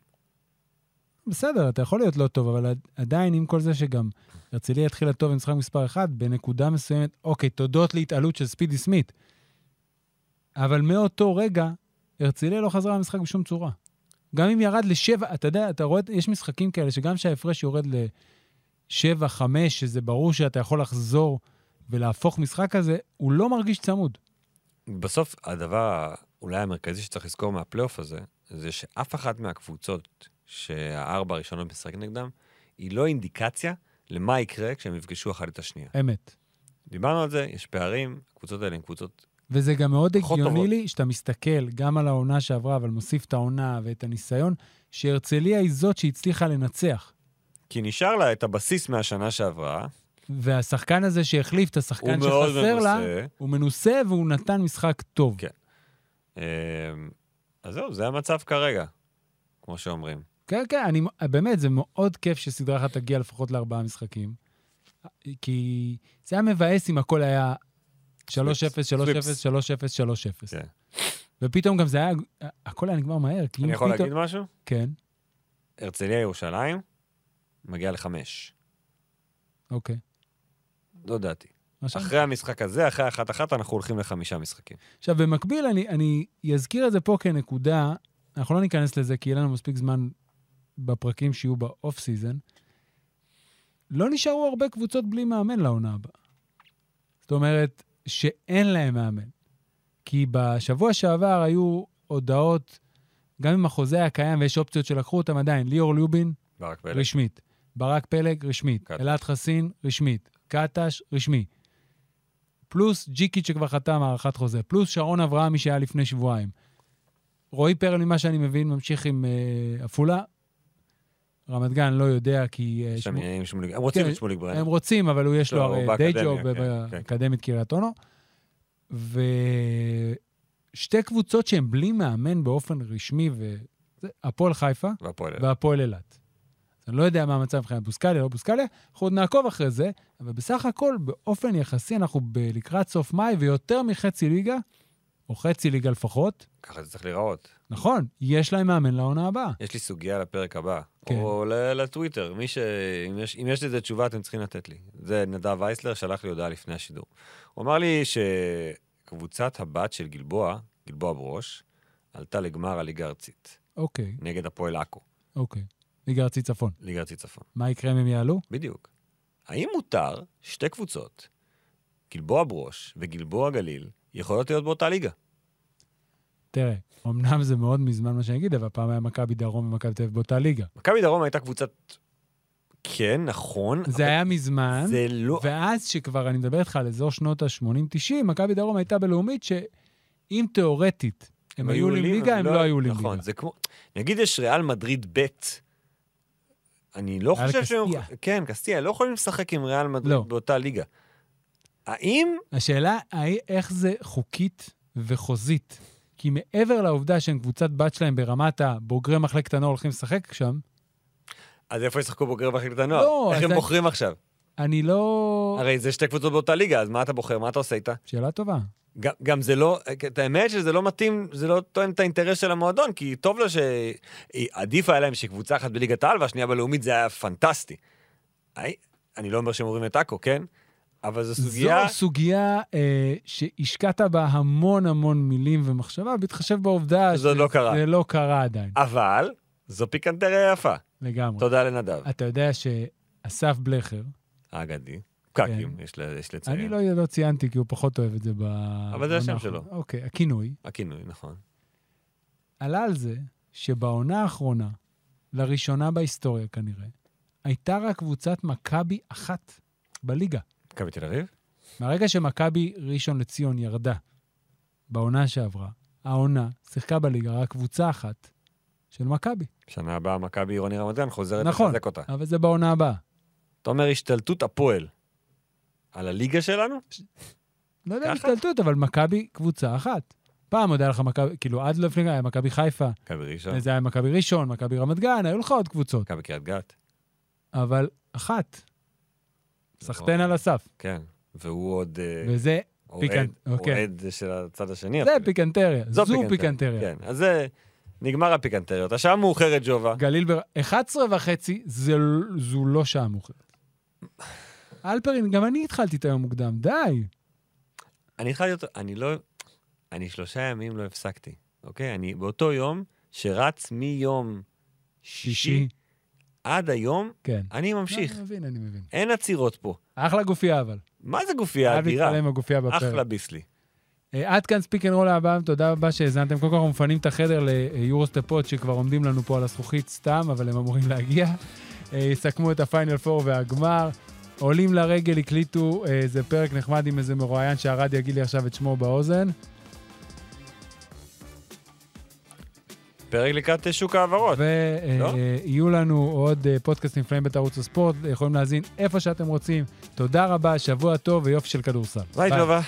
בסדר, אתה יכול להיות לא טוב, אבל עד- עדיין, עם כל זה שגם הרצליה התחילה טוב במשחק מספר 1, בנקודה מסוימת, אוקיי, תודות להתעלות של ספידי סמית. אבל מאותו רגע, הרצליה לא חזרה למשחק בשום צורה. גם אם ירד לשבע, אתה יודע, אתה רואה, יש משחקים כאלה שגם כשההפרש יורד לשבע, חמש, שזה ברור שאתה יכול לחזור ולהפוך משחק כזה, הוא לא מרגיש צמוד. בסוף, הדבר אולי המרכזי שצריך לזכור מהפלייאוף הזה, זה שאף אחת מהקבוצות שהארבע הראשונות משחק נגדם, היא לא אינדיקציה למה יקרה כשהם יפגשו אחת את השנייה. אמת. דיברנו על זה, יש פערים, הקבוצות האלה הן קבוצות... וזה גם מאוד הגיוני טובות. לי שאתה מסתכל גם על העונה שעברה, אבל מוסיף את העונה ואת הניסיון, שהרצליה היא זאת שהצליחה לנצח. כי נשאר לה את הבסיס מהשנה שעברה, והשחקן הזה שהחליף את השחקן שחסר לה, מנוסה. הוא מנוסה והוא נתן משחק טוב. כן. אמ, אז זהו, זה המצב כרגע, כמו שאומרים. כן, כן, אני, באמת, זה מאוד כיף שסדרה אחת תגיע לפחות לארבעה משחקים. כי זה היה מבאס אם הכל היה 3-0, 3-0, 3-0, 3-0. כן. ופתאום גם זה היה, הכל היה נגמר מהר. אם אני יכול פתאום- להגיד משהו? כן, הרצליה ירושלים, מגיע לחמש. אוקיי. לא דעתי. אחרי המשחק הזה, אחרי אחת-אחת, אנחנו הולכים לחמישה משחקים. עכשיו, במקביל, אני, אני אזכיר את זה פה כנקודה, אנחנו לא ניכנס לזה, כי יהיה לנו מספיק זמן בפרקים שיהיו ב off season. לא נשארו הרבה קבוצות בלי מאמן לעונה הבאה. זאת אומרת, שאין להם מאמן. כי בשבוע שעבר היו הודעות, גם אם החוזה היה קיים ויש אופציות שלקחו אותם עדיין, ליאור לובין, ברק פלג. רשמית. ברק פלג, רשמית. אלעד חסין, רשמית. קטש, רשמי. פלוס ג'יקיץ' שכבר חתם הארכת חוזה. פלוס שרון אברהמי שהיה לפני שבועיים. רועי פרל, ממה שאני מבין, ממשיך עם אה, עפולה. רמת גן לא יודע, כי... אה, יש שם שמו- עניינים עם שמוליק, הם רוצים כן, את שמוליק ברנר. הם רוצים, אבל יש לו לא, הרי די ג'וב כן, כן. באקדמית קריית אונו. ושתי קבוצות שהן בלי מאמן באופן רשמי, הפועל חיפה והפועל. אילת. אני לא יודע מה המצב מבחינת בוסקליה, לא בוסקליה, אנחנו עוד נעקוב אחרי זה, אבל בסך הכל, באופן יחסי, אנחנו לקראת סוף מאי, ויותר מחצי ליגה, או חצי ליגה לפחות, ככה זה צריך להיראות. נכון, יש להם מאמן לעונה הבאה. יש לי סוגיה לפרק הבא. כן. או לטוויטר, מי ש... אם יש, אם יש לזה תשובה, אתם צריכים לתת לי. זה נדב וייסלר, שלח לי הודעה לפני השידור. הוא אמר לי שקבוצת הבת של גלבוע, גלבוע ברוש, עלתה לגמר הליגה הארצית, אוקיי, נגד הפועל עכו. אוקיי. ליגה ארצית צפון. ליגה ארצית צפון. מה יקרה אם הם יעלו? בדיוק. האם מותר שתי קבוצות, גלבוע ברוש וגלבוע גליל, יכולות להיות באותה ליגה? תראה, אמנם זה מאוד מזמן מה שאני אגיד, אבל פעם היה מכבי דרום ומכבי תל אביב באותה ליגה. מכבי דרום הייתה קבוצת... כן, נכון. זה אבל היה מזמן, זה לא... ואז שכבר אני מדבר איתך על אזור שנות ה-80-90, מכבי דרום הייתה בלאומית שאם תיאורטית הם היו עולים ליגה, הם לא היו עולים נכון, ליגה. זה כמו... נגיד יש ריאל מדריד ב', אני לא חושב שהם... קסטיה. כן, קסטיה, לא יכולים לשחק עם ריאל מדריד לא. באותה ליגה. האם... השאלה, איך זה חוקית וחוזית? כי מעבר לעובדה שהם קבוצת בת שלהם ברמת הבוגרי מחלקת הנוער הולכים לשחק שם, אז איפה ישחקו בוגרי מחלקת הנוער? לא, איך הם אני- בוחרים עכשיו? אני לא... הרי זה שתי קבוצות באותה ליגה, אז מה אתה בוחר? מה אתה עושה איתה? שאלה טובה. גם, גם זה לא, את האמת שזה לא מתאים, זה לא תואם את האינטרס של המועדון, כי טוב לו ש... עדיף היה להם שקבוצה אחת בליגת העל והשנייה בלאומית, זה היה פנטסטי. אני לא אומר שהם אומרים את עכו, כן? אבל זו סוגיה... זו סוגיה אה, שהשקעת בה המון המון מילים ומחשבה, בהתחשב בעובדה זה עוד לא קרה. שזה לא קרה עדיין, אבל זו פיקנטריה יפה. לגמרי. תודה לנדב. אתה יודע שאסף בלכר, האגדי. פקקים, יש ל- יש לציין. כן. אני לא, לא ציינתי כי הוא פחות אוהב את זה ב... אבל זה השם בעונה שלו. אוקיי, הכינוי. הכינוי, נכון. עלה על זה שבעונה האחרונה, לראשונה בהיסטוריה כנראה, הייתה רק קבוצת מכבי אחת בליגה. מכבי תל אביב? מהרגע שמכבי ראשון לציון ירדה בעונה שעברה, העונה שיחקה בליגה רק קבוצה אחת של מכבי. שנה הבאה מכבי עירוני רמת גן חוזרת נכון, לחזק אותה. אבל זה בעונה הבאה. אתה אומר השתלטות הפועל על הליגה שלנו? לא יודע אם? השתלטות, אבל מכבי קבוצה אחת. פעם עוד היה לך מכבי, כאילו עד לפני, היה מכבי חיפה, מכבי ראשון, זה היה מכבי ראשון, מכבי רמת גן, היו לך עוד קבוצות, מכבי קריית גת. אבל אחת. נכון. סחטיין על הסף. כן. והוא עוד אה, וזה פיקנט- אוקיי. אוהד של הצד השני. זה. פיקנטריה, זו פיקנטריה. כן, אז זה... נגמר הפיקנטריות. השעה מאוחרת, ג'ובה. גליל בר... 11 וחצי, זה, זו לא שעה מאוחרת. אלפרין, גם אני התחלתי את היום מוקדם, די. אני התחלתי אותו, אני לא... אני שלושה ימים לא הפסקתי, אוקיי? אני באותו יום שרץ מיום שישי שישי. עד היום, כן. אני ממשיך. אני מבין, אני מבין. אין עצירות פה. אחלה גופייה, אבל. מה זה גופייה אדירה? אחלה ביסלי. אה, עד כאן Speak and Roll הבא, תודה רבה שהאזנתם. קודם כל אנחנו מפנים את החדר ליורוסטפות שכבר עומדים לנו פה על הזכוכית סתם, אבל הם אמורים להגיע. אה, יסכמו את הפיינל פור והגמר. עולים לרגל, הקליטו אה, איזה פרק נחמד עם איזה מרואיין שהרד יגיד לי עכשיו את שמו באוזן. פרק לקראת שוק ההעברות. לא? ויהיו לנו עוד אה, פודקאסטים נפלאים בערוץ הספורט, יכולים להאזין איפה שאתם רוצים. תודה רבה, שבוע טוב ויופי של כדורסל. ביי, ג'ובה.